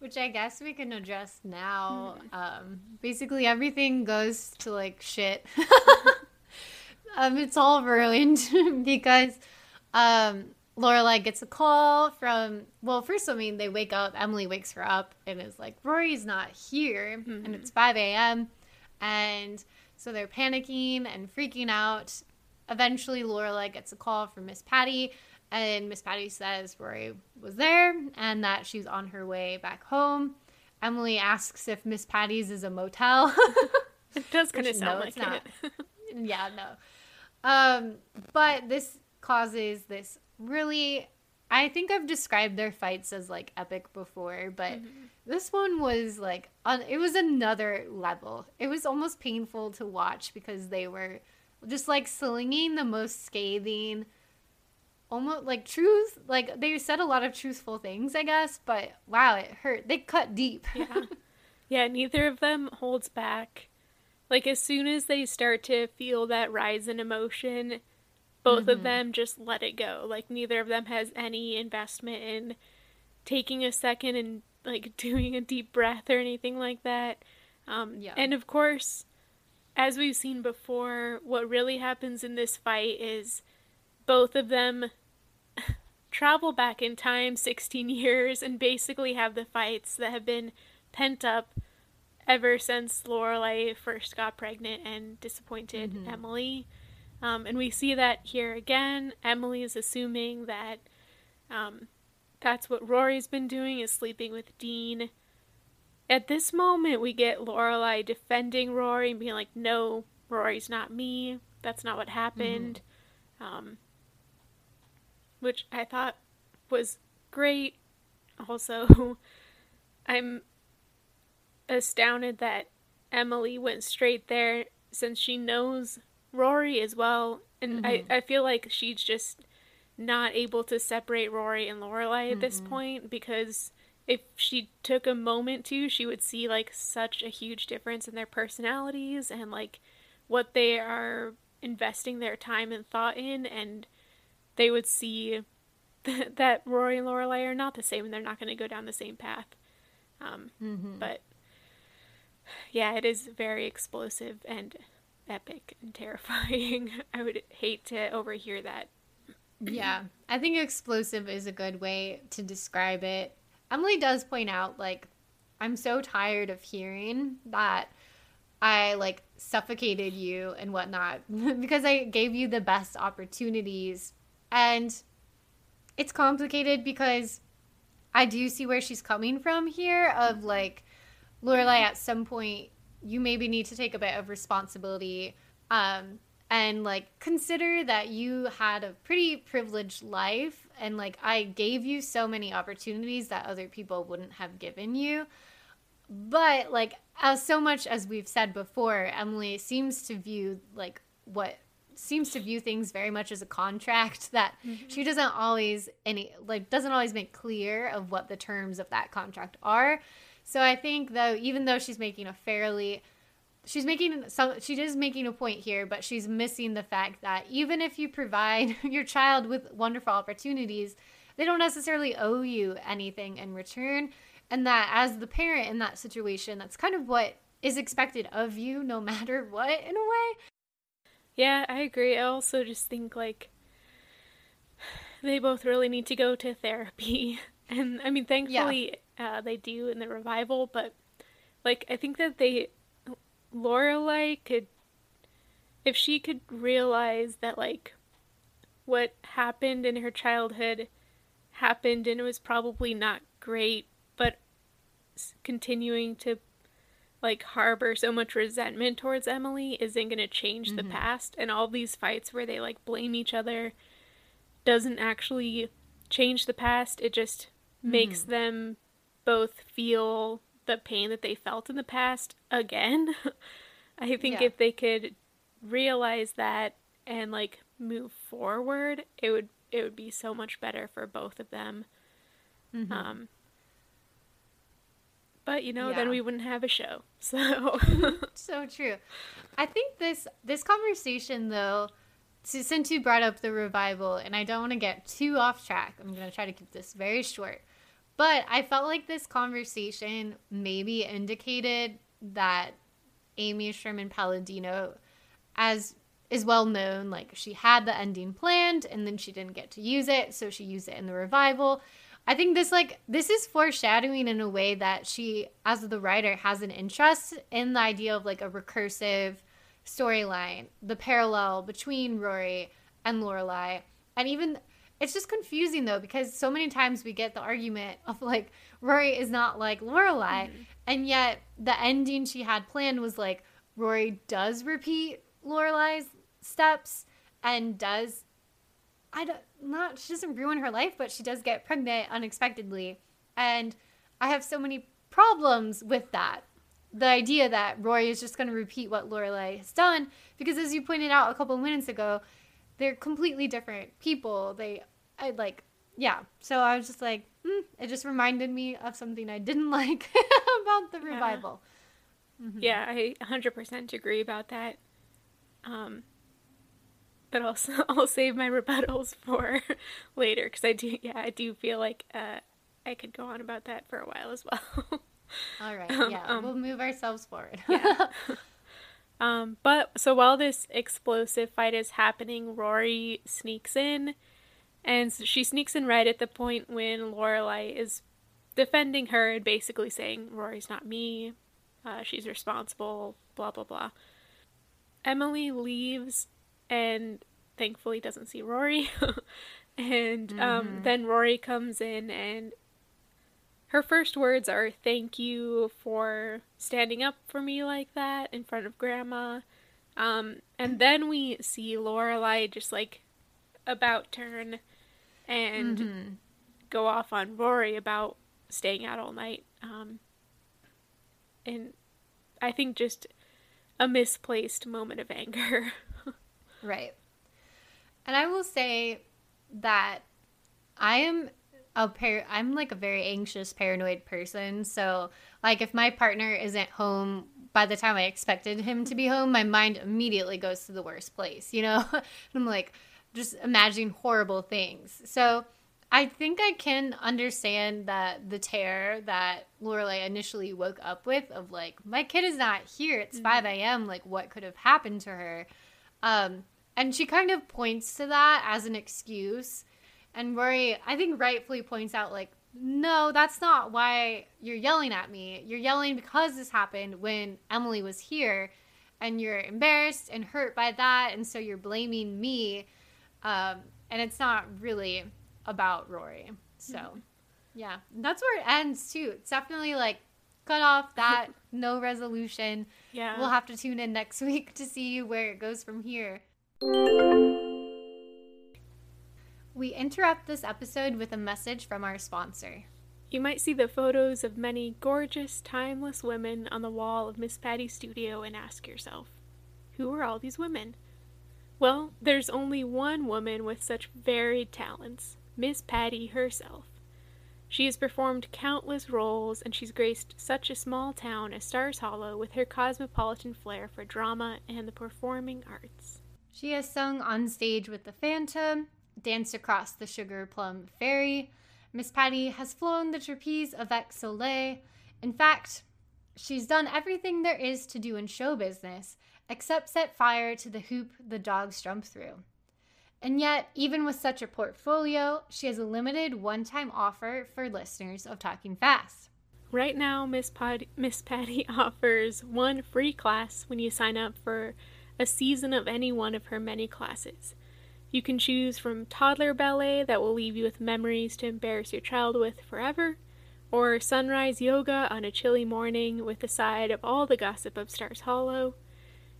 Which I guess we can address now. Mm. Um, basically, everything goes to like shit um, it's all ruined because um, Lorelai gets a call from. Well, first, I mean, they wake up. Emily wakes her up and is like, "Rory's not here," mm-hmm. and it's five a.m. and so they're panicking and freaking out. Eventually, Lorelai gets a call from Miss Patty, and Miss Patty says Rory was there and that she's on her way back home. Emily asks if Miss Patty's is a motel. it does kind of sound no, like not. it. yeah, no. Um, but this causes this really. I think I've described their fights as like epic before, but mm-hmm. this one was like on. It was another level. It was almost painful to watch because they were just like slinging the most scathing almost like truth like they said a lot of truthful things i guess but wow it hurt they cut deep yeah yeah neither of them holds back like as soon as they start to feel that rise in emotion both mm-hmm. of them just let it go like neither of them has any investment in taking a second and like doing a deep breath or anything like that um yeah and of course as we've seen before what really happens in this fight is both of them travel back in time 16 years and basically have the fights that have been pent up ever since Lorelai first got pregnant and disappointed mm-hmm. Emily. Um, and we see that here again. Emily is assuming that um, that's what Rory's been doing is sleeping with Dean. At this moment, we get Lorelai defending Rory and being like, "No, Rory's not me. That's not what happened." Mm-hmm. Um, which I thought was great. Also, I'm astounded that Emily went straight there since she knows Rory as well. And mm-hmm. I, I feel like she's just not able to separate Rory and Lorelai at mm-hmm. this point because if she took a moment to, she would see like such a huge difference in their personalities and like what they are investing their time and thought in and they would see that Rory and Lorelai are not the same and they're not going to go down the same path. Um, mm-hmm. But yeah, it is very explosive and epic and terrifying. I would hate to overhear that. yeah, I think explosive is a good way to describe it. Emily does point out, like, I'm so tired of hearing that I like suffocated you and whatnot because I gave you the best opportunities. And it's complicated because I do see where she's coming from here of like Lorelai at some point you maybe need to take a bit of responsibility um and like consider that you had a pretty privileged life and like I gave you so many opportunities that other people wouldn't have given you. But like as so much as we've said before, Emily seems to view like what seems to view things very much as a contract that mm-hmm. she doesn't always any like doesn't always make clear of what the terms of that contract are. So I think though even though she's making a fairly she's making some she is making a point here, but she's missing the fact that even if you provide your child with wonderful opportunities, they don't necessarily owe you anything in return. And that as the parent in that situation, that's kind of what is expected of you no matter what in a way. Yeah, I agree. I also just think like they both really need to go to therapy. And I mean, thankfully, yeah. uh, they do in the revival, but like, I think that they, Lorelai could, if she could realize that, like, what happened in her childhood happened and it was probably not great, but continuing to like harbor so much resentment towards Emily isn't going to change mm-hmm. the past and all these fights where they like blame each other doesn't actually change the past it just makes them both feel the pain that they felt in the past again i think yeah. if they could realize that and like move forward it would it would be so much better for both of them mm-hmm. um but you know, yeah. then we wouldn't have a show. So so true. I think this this conversation though, since you brought up the revival, and I don't want to get too off track, I'm gonna try to keep this very short. But I felt like this conversation maybe indicated that Amy Sherman Palladino, as is well known. Like she had the ending planned and then she didn't get to use it, so she used it in the revival. I think this like this is foreshadowing in a way that she as the writer has an interest in the idea of like a recursive storyline, the parallel between Rory and Lorelai. And even it's just confusing though because so many times we get the argument of like Rory is not like Lorelai, mm-hmm. and yet the ending she had planned was like Rory does repeat Lorelai's steps and does I don't not she doesn't ruin her life, but she does get pregnant unexpectedly. And I have so many problems with that. The idea that Rory is just going to repeat what Lorelai has done, because as you pointed out a couple minutes ago, they're completely different people. They, I like, yeah. So I was just like, mm, it just reminded me of something I didn't like about the revival. Yeah, mm-hmm. yeah I 100% agree about that. Um, but also I'll save my rebuttals for later because I do yeah I do feel like uh, I could go on about that for a while as well. All right, um, yeah, um, we'll move ourselves forward. yeah. Um, but so while this explosive fight is happening, Rory sneaks in, and she sneaks in right at the point when Lorelai is defending her and basically saying Rory's not me, uh, she's responsible, blah blah blah. Emily leaves and thankfully doesn't see Rory. and um, mm-hmm. then Rory comes in, and her first words are "Thank you for standing up for me like that in front of Grandma." Um, and then we see Lorelai just like about turn and mm-hmm. go off on Rory about staying out all night. Um, and I think just a misplaced moment of anger. Right. And I will say that I am a par- I'm like a very anxious, paranoid person. So, like, if my partner isn't home by the time I expected him to be home, my mind immediately goes to the worst place, you know? I'm like just imagining horrible things. So, I think I can understand that the terror that Lorelai initially woke up with of like, my kid is not here. It's mm-hmm. 5 a.m. Like, what could have happened to her? Um, and she kind of points to that as an excuse. And Rory, I think, rightfully points out, like, no, that's not why you're yelling at me. You're yelling because this happened when Emily was here, and you're embarrassed and hurt by that, and so you're blaming me. Um, and it's not really about Rory. So, mm-hmm. yeah, that's where it ends too. It's definitely like cut off that, no resolution. Yeah. We'll have to tune in next week to see where it goes from here. We interrupt this episode with a message from our sponsor. You might see the photos of many gorgeous, timeless women on the wall of Miss Patty's studio and ask yourself, who are all these women? Well, there's only one woman with such varied talents Miss Patty herself. She has performed countless roles and she's graced such a small town as Stars Hollow with her cosmopolitan flair for drama and the performing arts. She has sung on stage with the Phantom, danced across the Sugar Plum Fairy. Miss Patty has flown the trapeze avec Soleil. In fact, she's done everything there is to do in show business except set fire to the hoop the dogs jump through. And yet, even with such a portfolio, she has a limited one time offer for listeners of Talking Fast. Right now, Miss, Pod- Miss Patty offers one free class when you sign up for a season of any one of her many classes. You can choose from toddler ballet that will leave you with memories to embarrass your child with forever, or sunrise yoga on a chilly morning with a side of all the gossip of Stars Hollow.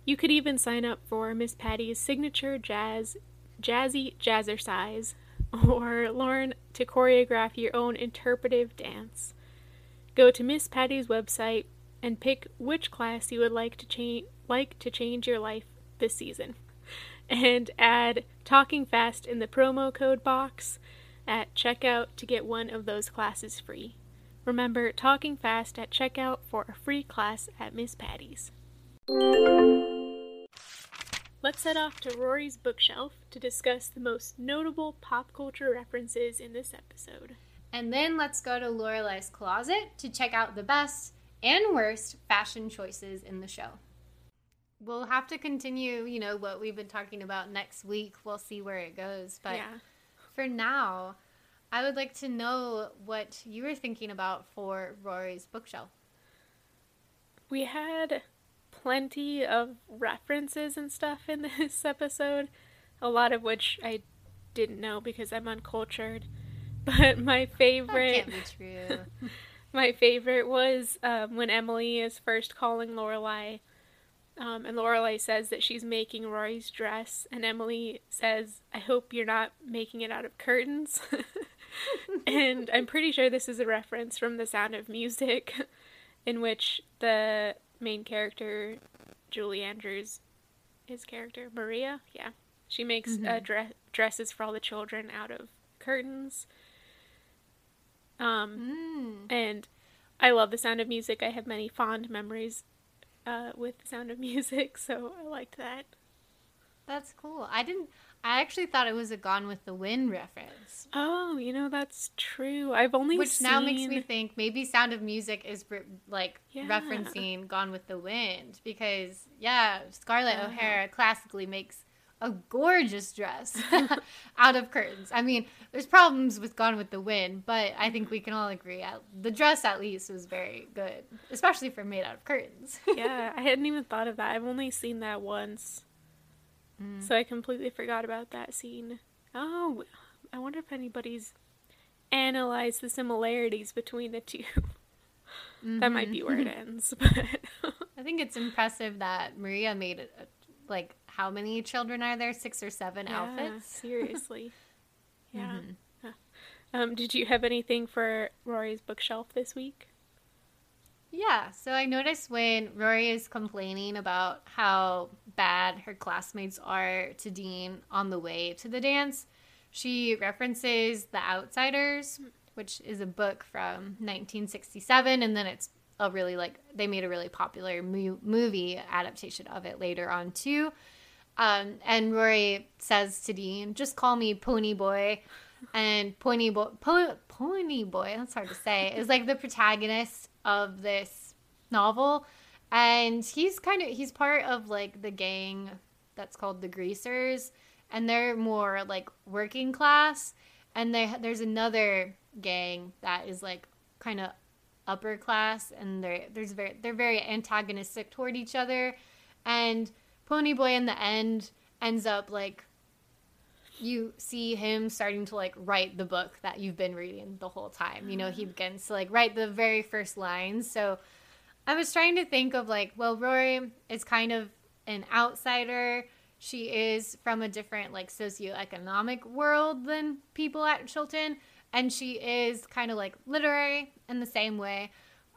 You could even sign up for Miss Patty's signature jazz, jazzy jazzercise, or learn to choreograph your own interpretive dance. Go to Miss Patty's website and pick which class you would like to change like to change your life this season. And add Talking Fast in the promo code box at checkout to get one of those classes free. Remember, Talking Fast at checkout for a free class at Miss Patty's. Let's head off to Rory's bookshelf to discuss the most notable pop culture references in this episode. And then let's go to Lorelai's closet to check out the best and worst fashion choices in the show. We'll have to continue, you know, what we've been talking about next week. We'll see where it goes. But yeah. for now, I would like to know what you were thinking about for Rory's bookshelf. We had plenty of references and stuff in this episode, a lot of which I didn't know because I'm uncultured. But my favorite That can't be true. my favorite was um, when Emily is first calling Lorelai, um, and Lorelai says that she's making Rory's dress, and Emily says, "I hope you're not making it out of curtains." and I'm pretty sure this is a reference from The Sound of Music, in which the main character, Julie Andrews, his character Maria, yeah, she makes uh, dre- dresses for all the children out of curtains. Um, Mm. and I love the sound of music. I have many fond memories uh, with the sound of music, so I liked that. That's cool. I didn't. I actually thought it was a Gone with the Wind reference, Oh, you know that's true. I've only which seen... now makes me think maybe Sound of Music is like Yeah. referencing Gone with the Wind because yeah, Scarlett Oh. O'Hara classically makes a gorgeous dress out of curtains. I mean, there's problems with Gone with the Wind, but I think we can all agree at, the dress at least was very good, especially for made out of curtains. yeah, I hadn't even thought of that. I've only seen that once, Mm. so I completely forgot about that scene. Oh, I wonder if anybody's analyzed the similarities between the 2 That might be where it ends, but I think it's impressive that Maria made it. Like, how many children are there? Six or seven Yeah, outfits? Seriously. Yeah. Huh. Um, did you have anything for Rory's bookshelf this week? Yeah. So I noticed when Rory is complaining about how bad her classmates are to Dean on the way to the dance, she references The Outsiders, which is a book from 1967, and then it's a really like they made a really popular mu- movie adaptation of it later on too. Um, and Rory says to Dean, "Just call me Pony Boy." And Pony Boy, po- Pony Boy, that's hard to say, is like the protagonist of this novel, and he's kind of he's part of like the gang that's called the Greasers, and they're more like working class, and they there's another gang that is like kind of upper class, and they're there's very they're very antagonistic toward each other, and Pony Boy in the end ends up like you see him starting to like write the book that you've been reading the whole time. You know, he begins to like write the very first lines. So I was trying to think of like, well, Rory is kind of an outsider. She is from a different like socioeconomic world than people at Chilton, and she is kind of like literary in the same way.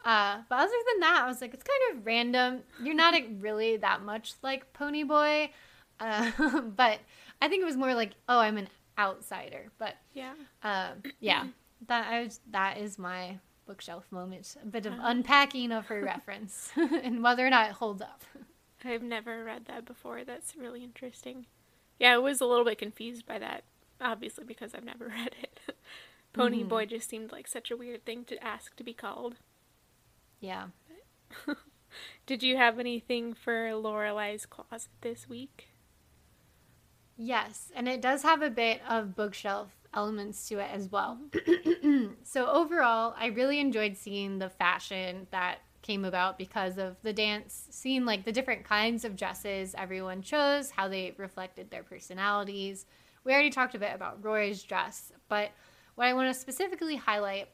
Uh, but other than that, I was like, it's kind of random. You're not like, really that much like Pony Boy, uh, but I think it was more like, oh, I'm an outsider. But Yeah. um, yeah, that I was, that is my bookshelf moment. A bit of unpacking of her reference and whether or not it holds up. I've never read that before. That's really interesting. Yeah, I was a little bit confused by that, obviously, because I've never read it. Pony Boy just seemed like such a weird thing to ask to be called. Yeah. Did you have anything for Lorelai's closet this week? Yes, and it does have a bit of bookshelf elements to it as well. Mm-hmm. so overall, I really enjoyed seeing the fashion that came about because of the dance, seeing like the different kinds of dresses everyone chose, how they reflected their personalities. We already talked a bit about Rory's dress, but what I want to specifically highlight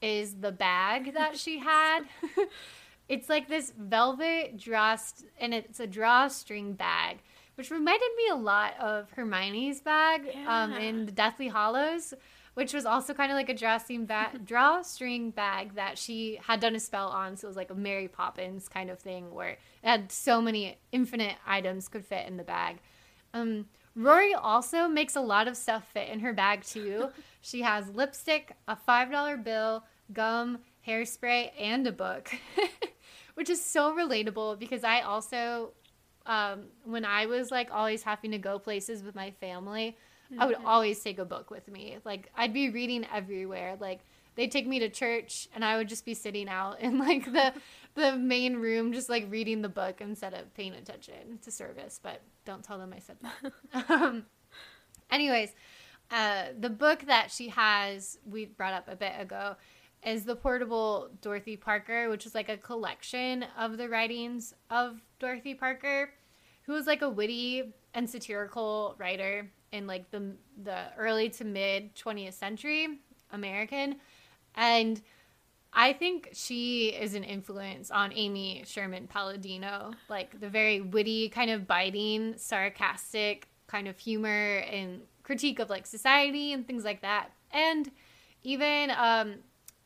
is the bag that she had. it's like this velvet dress, and it's a drawstring bag, which reminded me a lot of Hermione's bag um, in the Deathly Hallows, which was also kind of like a drawstring, ba- drawstring bag that she had done a spell on. So it was like a Mary Poppins kind of thing where it had so many infinite items could fit in the bag. Um, Rory also makes a lot of stuff fit in her bag too. she has lipstick, a $5 bill, gum, hairspray, and a book, which is so relatable because I also, um, when I was like always having to go places with my family, I would always take a book with me. Like I'd be reading everywhere. Like they'd take me to church and I would just be sitting out in like the the main room just like reading the book instead of paying attention to service, but don't tell them I said that. um, anyways, uh, the book that she has, we brought up a bit ago, is the portable Dorothy Parker, which is like a collection of the writings of Dorothy Parker, who was like a witty and satirical writer in like the the early to mid 20th century American, and I think she is an influence on Amy Sherman Palladino, like the very witty, kind of biting, sarcastic kind of humor and critique of like society and things like that. And even um,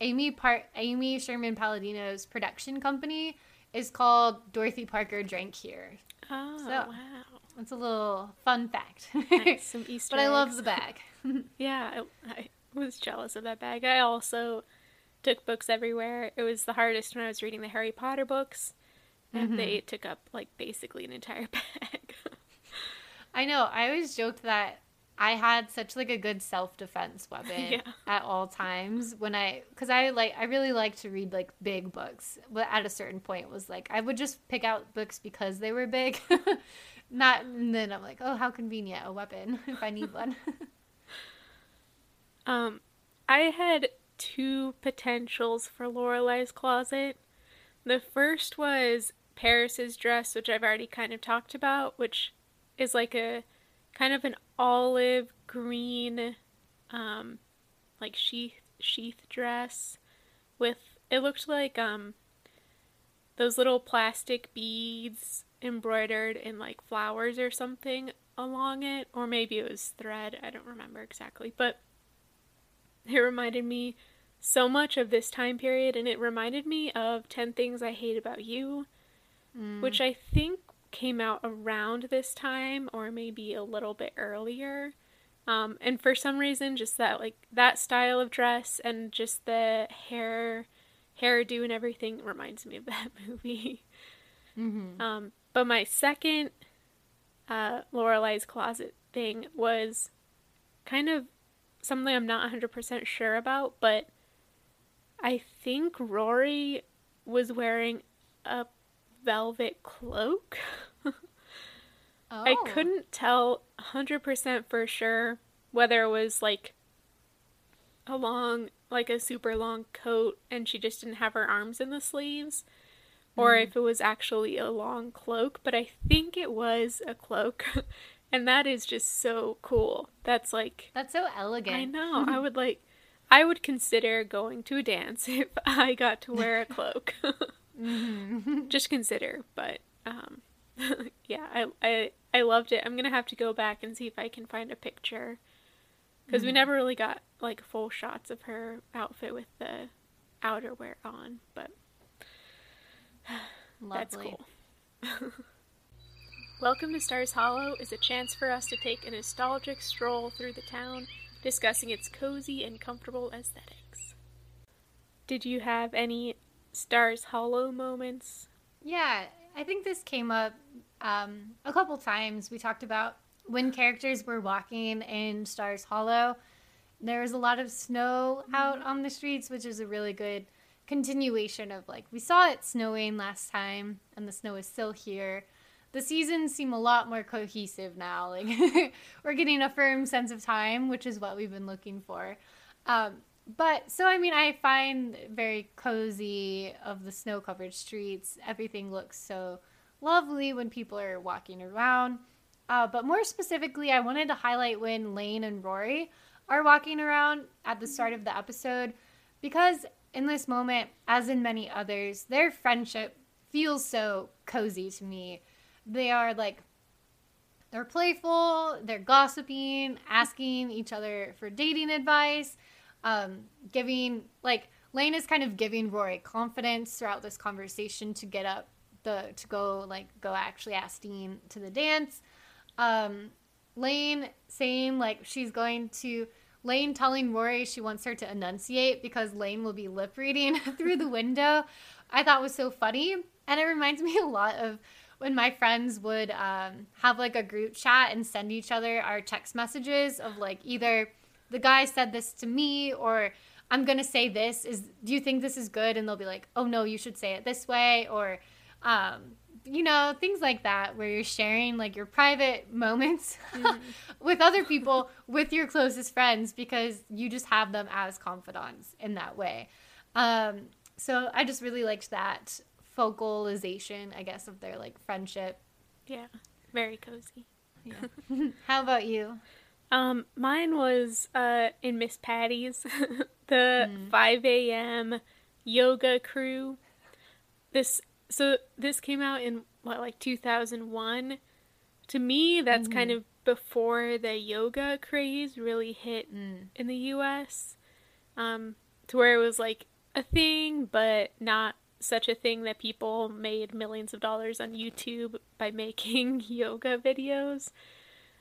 Amy Par- Amy Sherman Palladino's production company is called Dorothy Parker Drank Here. Oh, So, wow. That's a little fun fact. Nice, some Easter but I love the bag. Yeah, I, I was jealous of that bag. I also took books everywhere. It was the hardest when I was reading the Harry Potter books, and they took up like basically an entire bag. I know. I always joked that I had such like a good self defense weapon Yeah. at all times when I, because I like I really like to read like big books, but at a certain point it was like I would just pick out books because they were big, not and then I'm like, oh, how convenient a weapon if I need one. um, I had two potentials for Lorelai's closet. The first was Paris's dress, which I've already kind of talked about, which is like a kind of an olive green, um, like sheath sheath dress with it looked like um those little plastic beads embroidered in like flowers or something along it, or maybe it was thread. I don't remember exactly, but it reminded me so much of this time period, and it reminded me of 10 Things I Hate About You, which I think came out around this time or maybe a little bit earlier. Um, and for some reason, just that like that style of dress and just the hair, hairdo and everything reminds me of that movie. Um, but my second uh, Lorelai's closet thing was kind of something I'm not 100% sure about, but I think Rory was wearing a velvet cloak. Oh. I couldn't tell 100% for sure whether it was like a long, like a super long coat and she just didn't have her arms in the sleeves, or mm. if it was actually a long cloak, but I think it was a cloak. and that is just so cool. That's like, That's so elegant. I know, I would like, I would consider going to a dance if I got to wear a cloak. Just consider, but um, yeah, I, I I loved it. I'm gonna have to go back and see if I can find a picture because we never really got like full shots of her outfit with the outerwear on, but that's cool. Welcome to Stars Hollow is a chance for us to take a nostalgic stroll through the town, discussing its cozy and comfortable aesthetics. Did you have any Stars Hollow moments? Yeah, I think this came up um, a couple times. We talked about when characters were walking in Stars Hollow. There was a lot of snow out on the streets, which is a really good continuation of like we saw it snowing last time, and the snow is still here. The seasons seem a lot more cohesive now. Like we're getting a firm sense of time, which is what we've been looking for. Um, but so I mean, I find very cozy of the snow-covered streets. Everything looks so lovely when people are walking around. Uh, but more specifically, I wanted to highlight when Lane and Rory are walking around at the start of the episode because in this moment, as in many others, their friendship feels so cozy to me. They are like they're playful, they're gossiping, asking each other for dating advice, um, giving like Lane is kind of giving Rory confidence throughout this conversation to get up the to go like go actually ask Dean to the dance. Um, Lane saying like she's going to Lane telling Rory she wants her to enunciate because Lane will be lip reading through the window. I thought was so funny, and it reminds me a lot of when my friends would um, have like a group chat and send each other our text messages of like either the guy said this to me or I'm gonna say this. Is do you think this is good? And they'll be like, oh no, you should say it this way, or um, you know, things like that, where you're sharing like your private moments mm-hmm. with other people, with your closest friends, because you just have them as confidants in that way. Um, so I just really liked that focalization, I guess, of their like friendship. Yeah, very cozy. Yeah. How about you? Um, mine was uh in Miss Patty's, the mm. 5 a.m. yoga crew. This so this came out in what like 2001. To me, that's mm-hmm. kind of before the yoga craze really hit mm. in the U.S. Um, to where it was like a thing, but not such a thing that people made millions of dollars on YouTube by making yoga videos.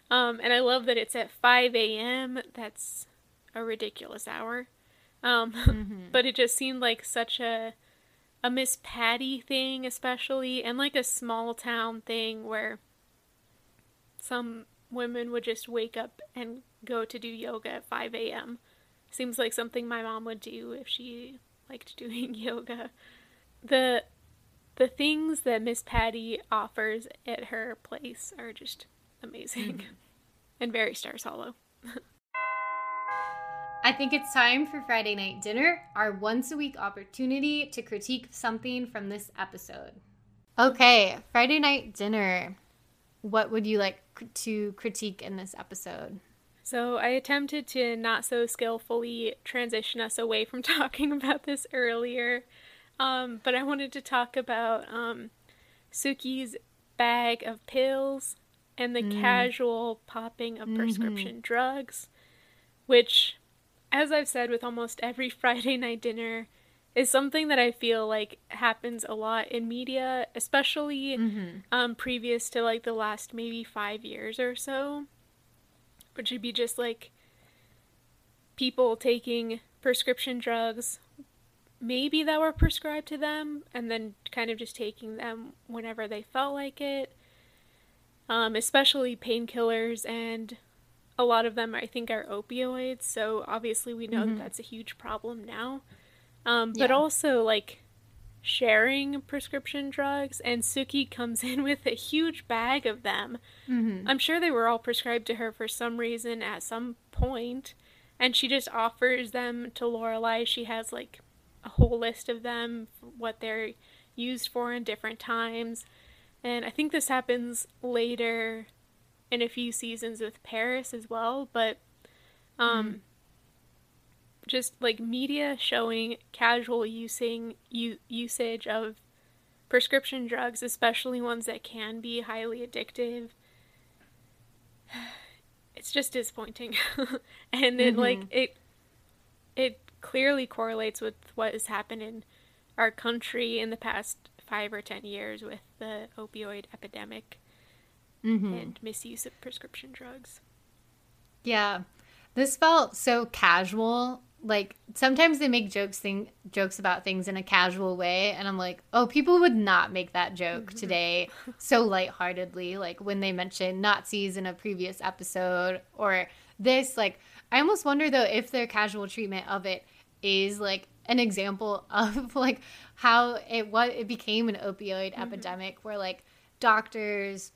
Um, and I love that it's at 5 a.m. That's a ridiculous hour. Um, mm-hmm. But it just seemed like such a a Miss Patty thing, especially, and like a small town thing where some women would just wake up and go to do yoga at 5 a.m. Seems like something my mom would do if she liked doing yoga. The the things that Miss Patty offers at her place are just amazing mm-hmm. and very Stars Hollow. I think it's time for Friday Night Dinner, our once a week opportunity to critique something from this episode. Okay, Friday Night Dinner. What would you like to critique in this episode? So, I attempted to not so skillfully transition us away from talking about this earlier, um, but I wanted to talk about um, Sookie's bag of pills and the mm. casual popping of mm-hmm. prescription drugs, which as I've said with almost every Friday night dinner, is something that I feel like happens a lot in media, especially mm-hmm. um, previous to like the last maybe five years or so, which would be just like people taking prescription drugs, maybe that were prescribed to them, and then kind of just taking them whenever they felt like it. Um, especially painkillers and a lot of them I think are opioids, so obviously we know mm-hmm. that that's a huge problem now. Um, but yeah. also like sharing prescription drugs, and Sookie comes in with a huge bag of them. Mm-hmm. I'm sure they were all prescribed to her for some reason at some point, and she just offers them to Lorelai. She has like a whole list of them, what they're used for in different times. And I think this happens later in a few seasons with Paris as well, but um mm. just like media showing casual using u- usage of prescription drugs, especially ones that can be highly addictive. It's just disappointing. and it mm-hmm. like it it clearly correlates with what has happened in our country in the past 5 or 10 years with the opioid epidemic mm-hmm. and misuse of prescription drugs. Yeah. This felt so casual. Like sometimes they make jokes thing jokes about things in a casual way and I'm like, "Oh, people would not make that joke mm-hmm. today so lightheartedly like when they mention Nazis in a previous episode or this like I almost wonder though if their casual treatment of it is like an example of like how it what it became an opioid mm-hmm. epidemic where like doctors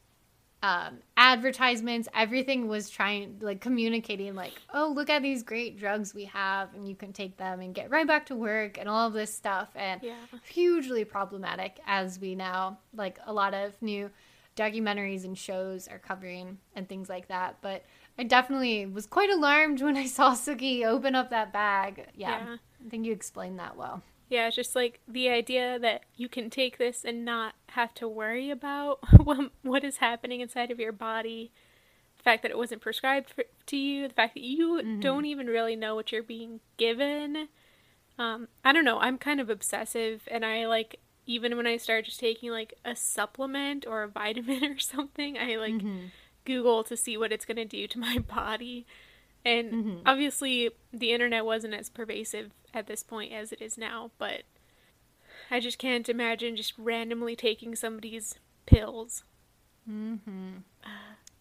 um, advertisements, everything was trying, like communicating, like, oh, look at these great drugs we have, and you can take them and get right back to work, and all of this stuff. And yeah. hugely problematic, as we now, like, a lot of new documentaries and shows are covering and things like that. But I definitely was quite alarmed when I saw Sookie open up that bag. Yeah, yeah. I think you explained that well. Yeah, it's just like the idea that you can take this and not have to worry about what, what is happening inside of your body. The fact that it wasn't prescribed for, to you, the fact that you mm-hmm. don't even really know what you're being given. Um, I don't know. I'm kind of obsessive, and I like even when I start just taking like a supplement or a vitamin or something, I like mm-hmm. Google to see what it's gonna do to my body. And mm-hmm. obviously, the internet wasn't as pervasive at this point as it is now, but I just can't imagine just randomly taking somebody's pills. Mm-hmm.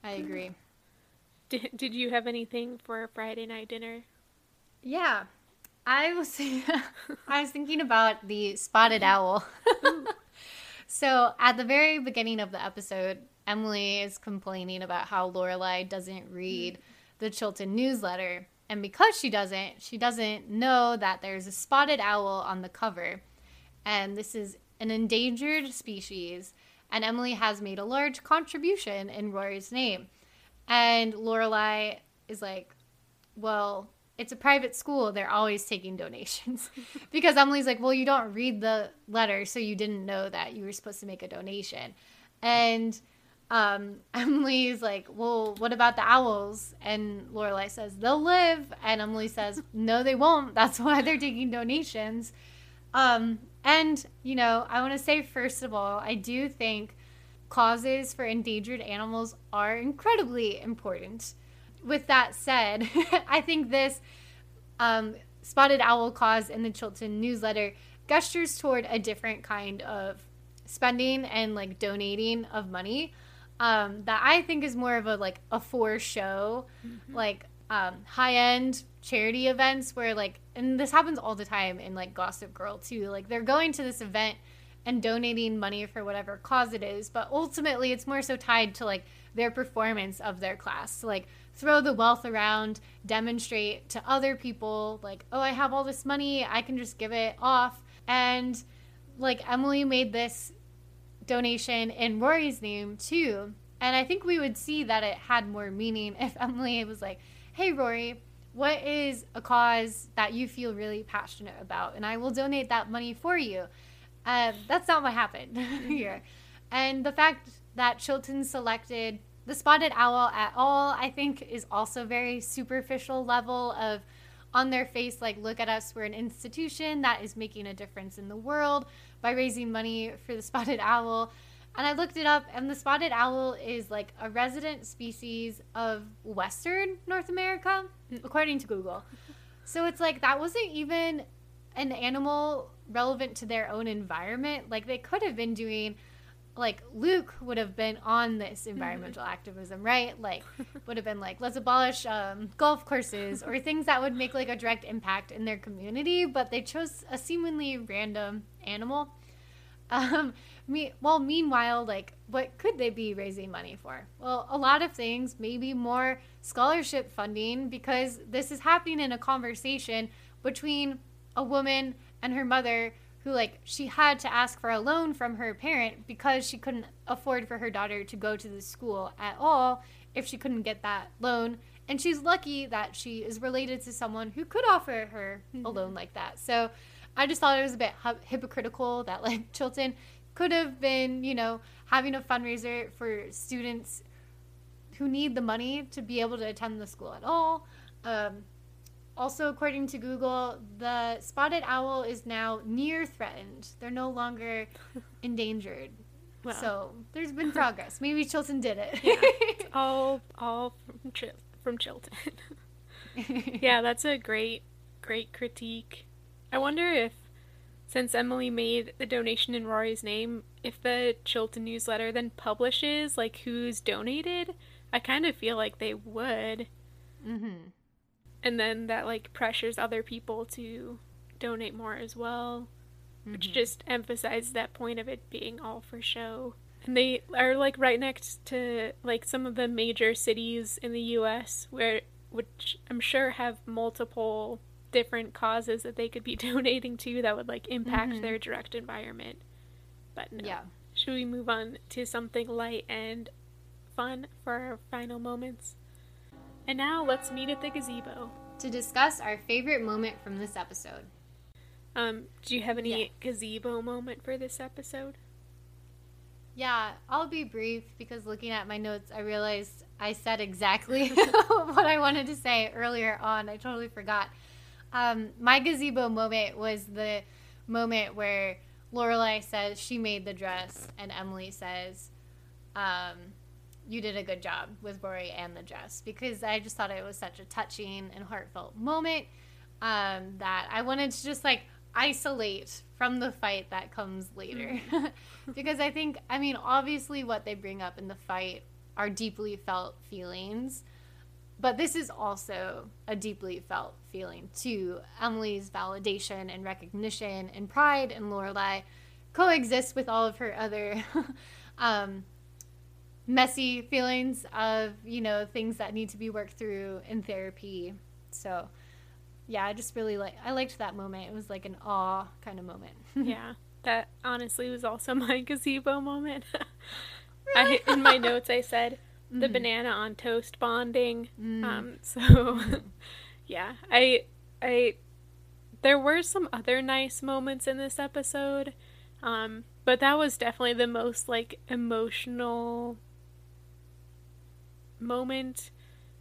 I agree. Did, did you have anything for Friday night dinner? Yeah. I was I was thinking about the spotted owl. so at the very beginning of the episode, Emily is complaining about how Lorelai doesn't read the Chilton newsletter, and because she doesn't, she doesn't know that there's a spotted owl on the cover, and this is an endangered species. And Emily has made a large contribution in Rory's name, and Lorelai is like, "Well, it's a private school. They're always taking donations. because Emily's like, well, you don't read the letter, so you didn't know that you were supposed to make a donation. And um, Emily's like, well, what about the owls? And Lorelai says, they'll live. And Emily says, no, they won't. That's why they're taking donations. Um, and, you know, I want to say, first of all, I do think causes for endangered animals are incredibly important with that said, I think this um, spotted owl cause in the Chilton newsletter gestures toward a different kind of spending and like donating of money um, that I think is more of a like a for show, mm-hmm. like um, high end charity events where like, and this happens all the time in like Gossip Girl too. Like they're going to this event and donating money for whatever cause it is, but ultimately it's more so tied to like their performance of their class. So, like throw the wealth around, demonstrate to other people, like, oh, I have all this money, I can just give it off. And like Emily made this donation in Rory's name too. And I think we would see that it had more meaning if Emily was like, hey, Rory, what is a cause that you feel really passionate about? And I will donate that money for you. Uh, that's not what happened here. And the fact that Chilton selected the spotted owl at all, I think, is also very superficial level of on their face, like, look at us, we're an institution that is making a difference in the world by raising money for the spotted owl. And I looked it up, and the spotted owl is like a resident species of Western North America, according to Google. So it's like that wasn't even an animal relevant to their own environment. Like they could have been doing like Luke would have been on this environmental activism, right? Like would have been like, let's abolish um, golf courses or things that would make like a direct impact in their community. But they chose a seemingly random animal. Um, me, well, meanwhile, like what could they be raising money for? Well, a lot of things, maybe more scholarship funding because this is happening in a conversation between a woman and her mother who like she had to ask for a loan from her parent because she couldn't afford for her daughter to go to the school at all if she couldn't get that loan and she's lucky that she is related to someone who could offer her a mm-hmm. loan like that so i just thought it was a bit hypocritical that like chilton could have been you know having a fundraiser for students who need the money to be able to attend the school at all um, also, according to Google, the spotted owl is now near threatened. They're no longer endangered. Well. So there's been progress. Maybe Chilton did it. yeah, all all from, Chil- from Chilton. yeah, that's a great great critique. I wonder if since Emily made the donation in Rory's name, if the Chilton newsletter then publishes like who's donated, I kind of feel like they would. Mm-hmm and then that like pressures other people to donate more as well mm-hmm. which just emphasizes that point of it being all for show and they are like right next to like some of the major cities in the US where which I'm sure have multiple different causes that they could be donating to that would like impact mm-hmm. their direct environment but no. yeah should we move on to something light and fun for our final moments and now let's meet at the gazebo. To discuss our favorite moment from this episode. Um, do you have any yeah. gazebo moment for this episode? Yeah, I'll be brief because looking at my notes, I realized I said exactly what I wanted to say earlier on. I totally forgot. Um, my gazebo moment was the moment where Lorelai says she made the dress, and Emily says, um, you did a good job with Rory and the dress because I just thought it was such a touching and heartfelt moment um, that I wanted to just like isolate from the fight that comes later. Mm. because I think, I mean, obviously, what they bring up in the fight are deeply felt feelings but this is also a deeply felt feeling too. Emily's validation and recognition and pride in Lorelai coexist with all of her other um, messy feelings of you know things that need to be worked through in therapy. So yeah, I just really like I liked that moment. It was like an awe kind of moment. yeah, that honestly was also my gazebo moment. I in my notes I said the mm-hmm. banana on toast bonding. Mm. Um, so yeah, I I there were some other nice moments in this episode. Um, but that was definitely the most like emotional moment.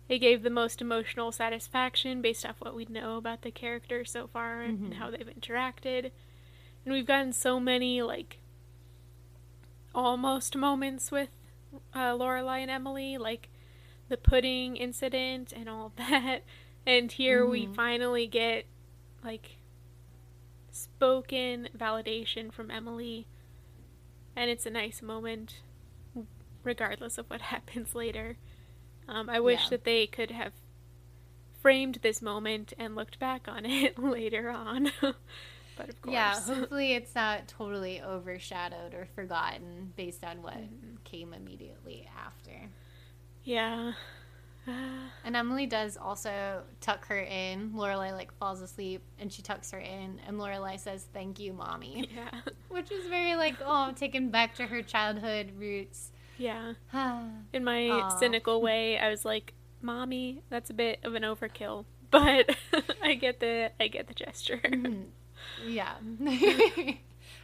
It gave the most emotional satisfaction based off what we know about the character so far mm-hmm. and how they've interacted. And we've gotten so many like almost moments with uh, Lorelai and Emily, like the pudding incident and all that. And here mm-hmm. we finally get like spoken validation from Emily. And it's a nice moment, regardless of what happens later. Um, I wish yeah. that they could have framed this moment and looked back on it later on. But of course. Yeah, hopefully it's not totally overshadowed or forgotten based on what mm-hmm. came immediately after. Yeah. and Emily does also tuck her in. Lorelai like falls asleep and she tucks her in, and Lorelai says, "Thank you, mommy." Yeah, which is very like oh, taken back to her childhood roots. Yeah. in my Aww. cynical way, I was like, "Mommy, that's a bit of an overkill," but I get the I get the gesture. Mm-hmm. Yeah.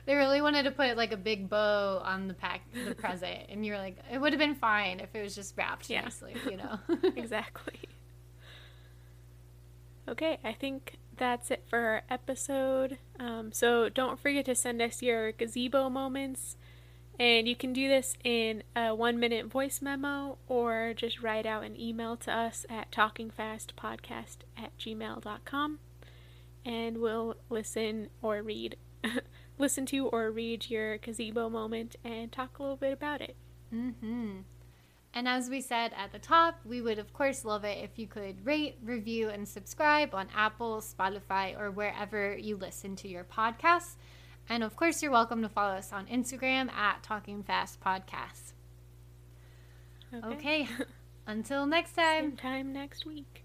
they really wanted to put like a big bow on the pack the present and you're like it would have been fine if it was just wrapped yeah. nicely you know exactly okay i think that's it for our episode um, so don't forget to send us your gazebo moments and you can do this in a one minute voice memo or just write out an email to us at talkingfastpodcast at gmail.com and we'll listen or read listen to or read your gazebo moment and talk a little bit about it. Mm-hmm. And as we said at the top, we would of course love it if you could rate, review, and subscribe on Apple, Spotify, or wherever you listen to your podcasts. And of course, you're welcome to follow us on Instagram at Talking Fast Podcast. Okay. okay. Until next time. Same time next week.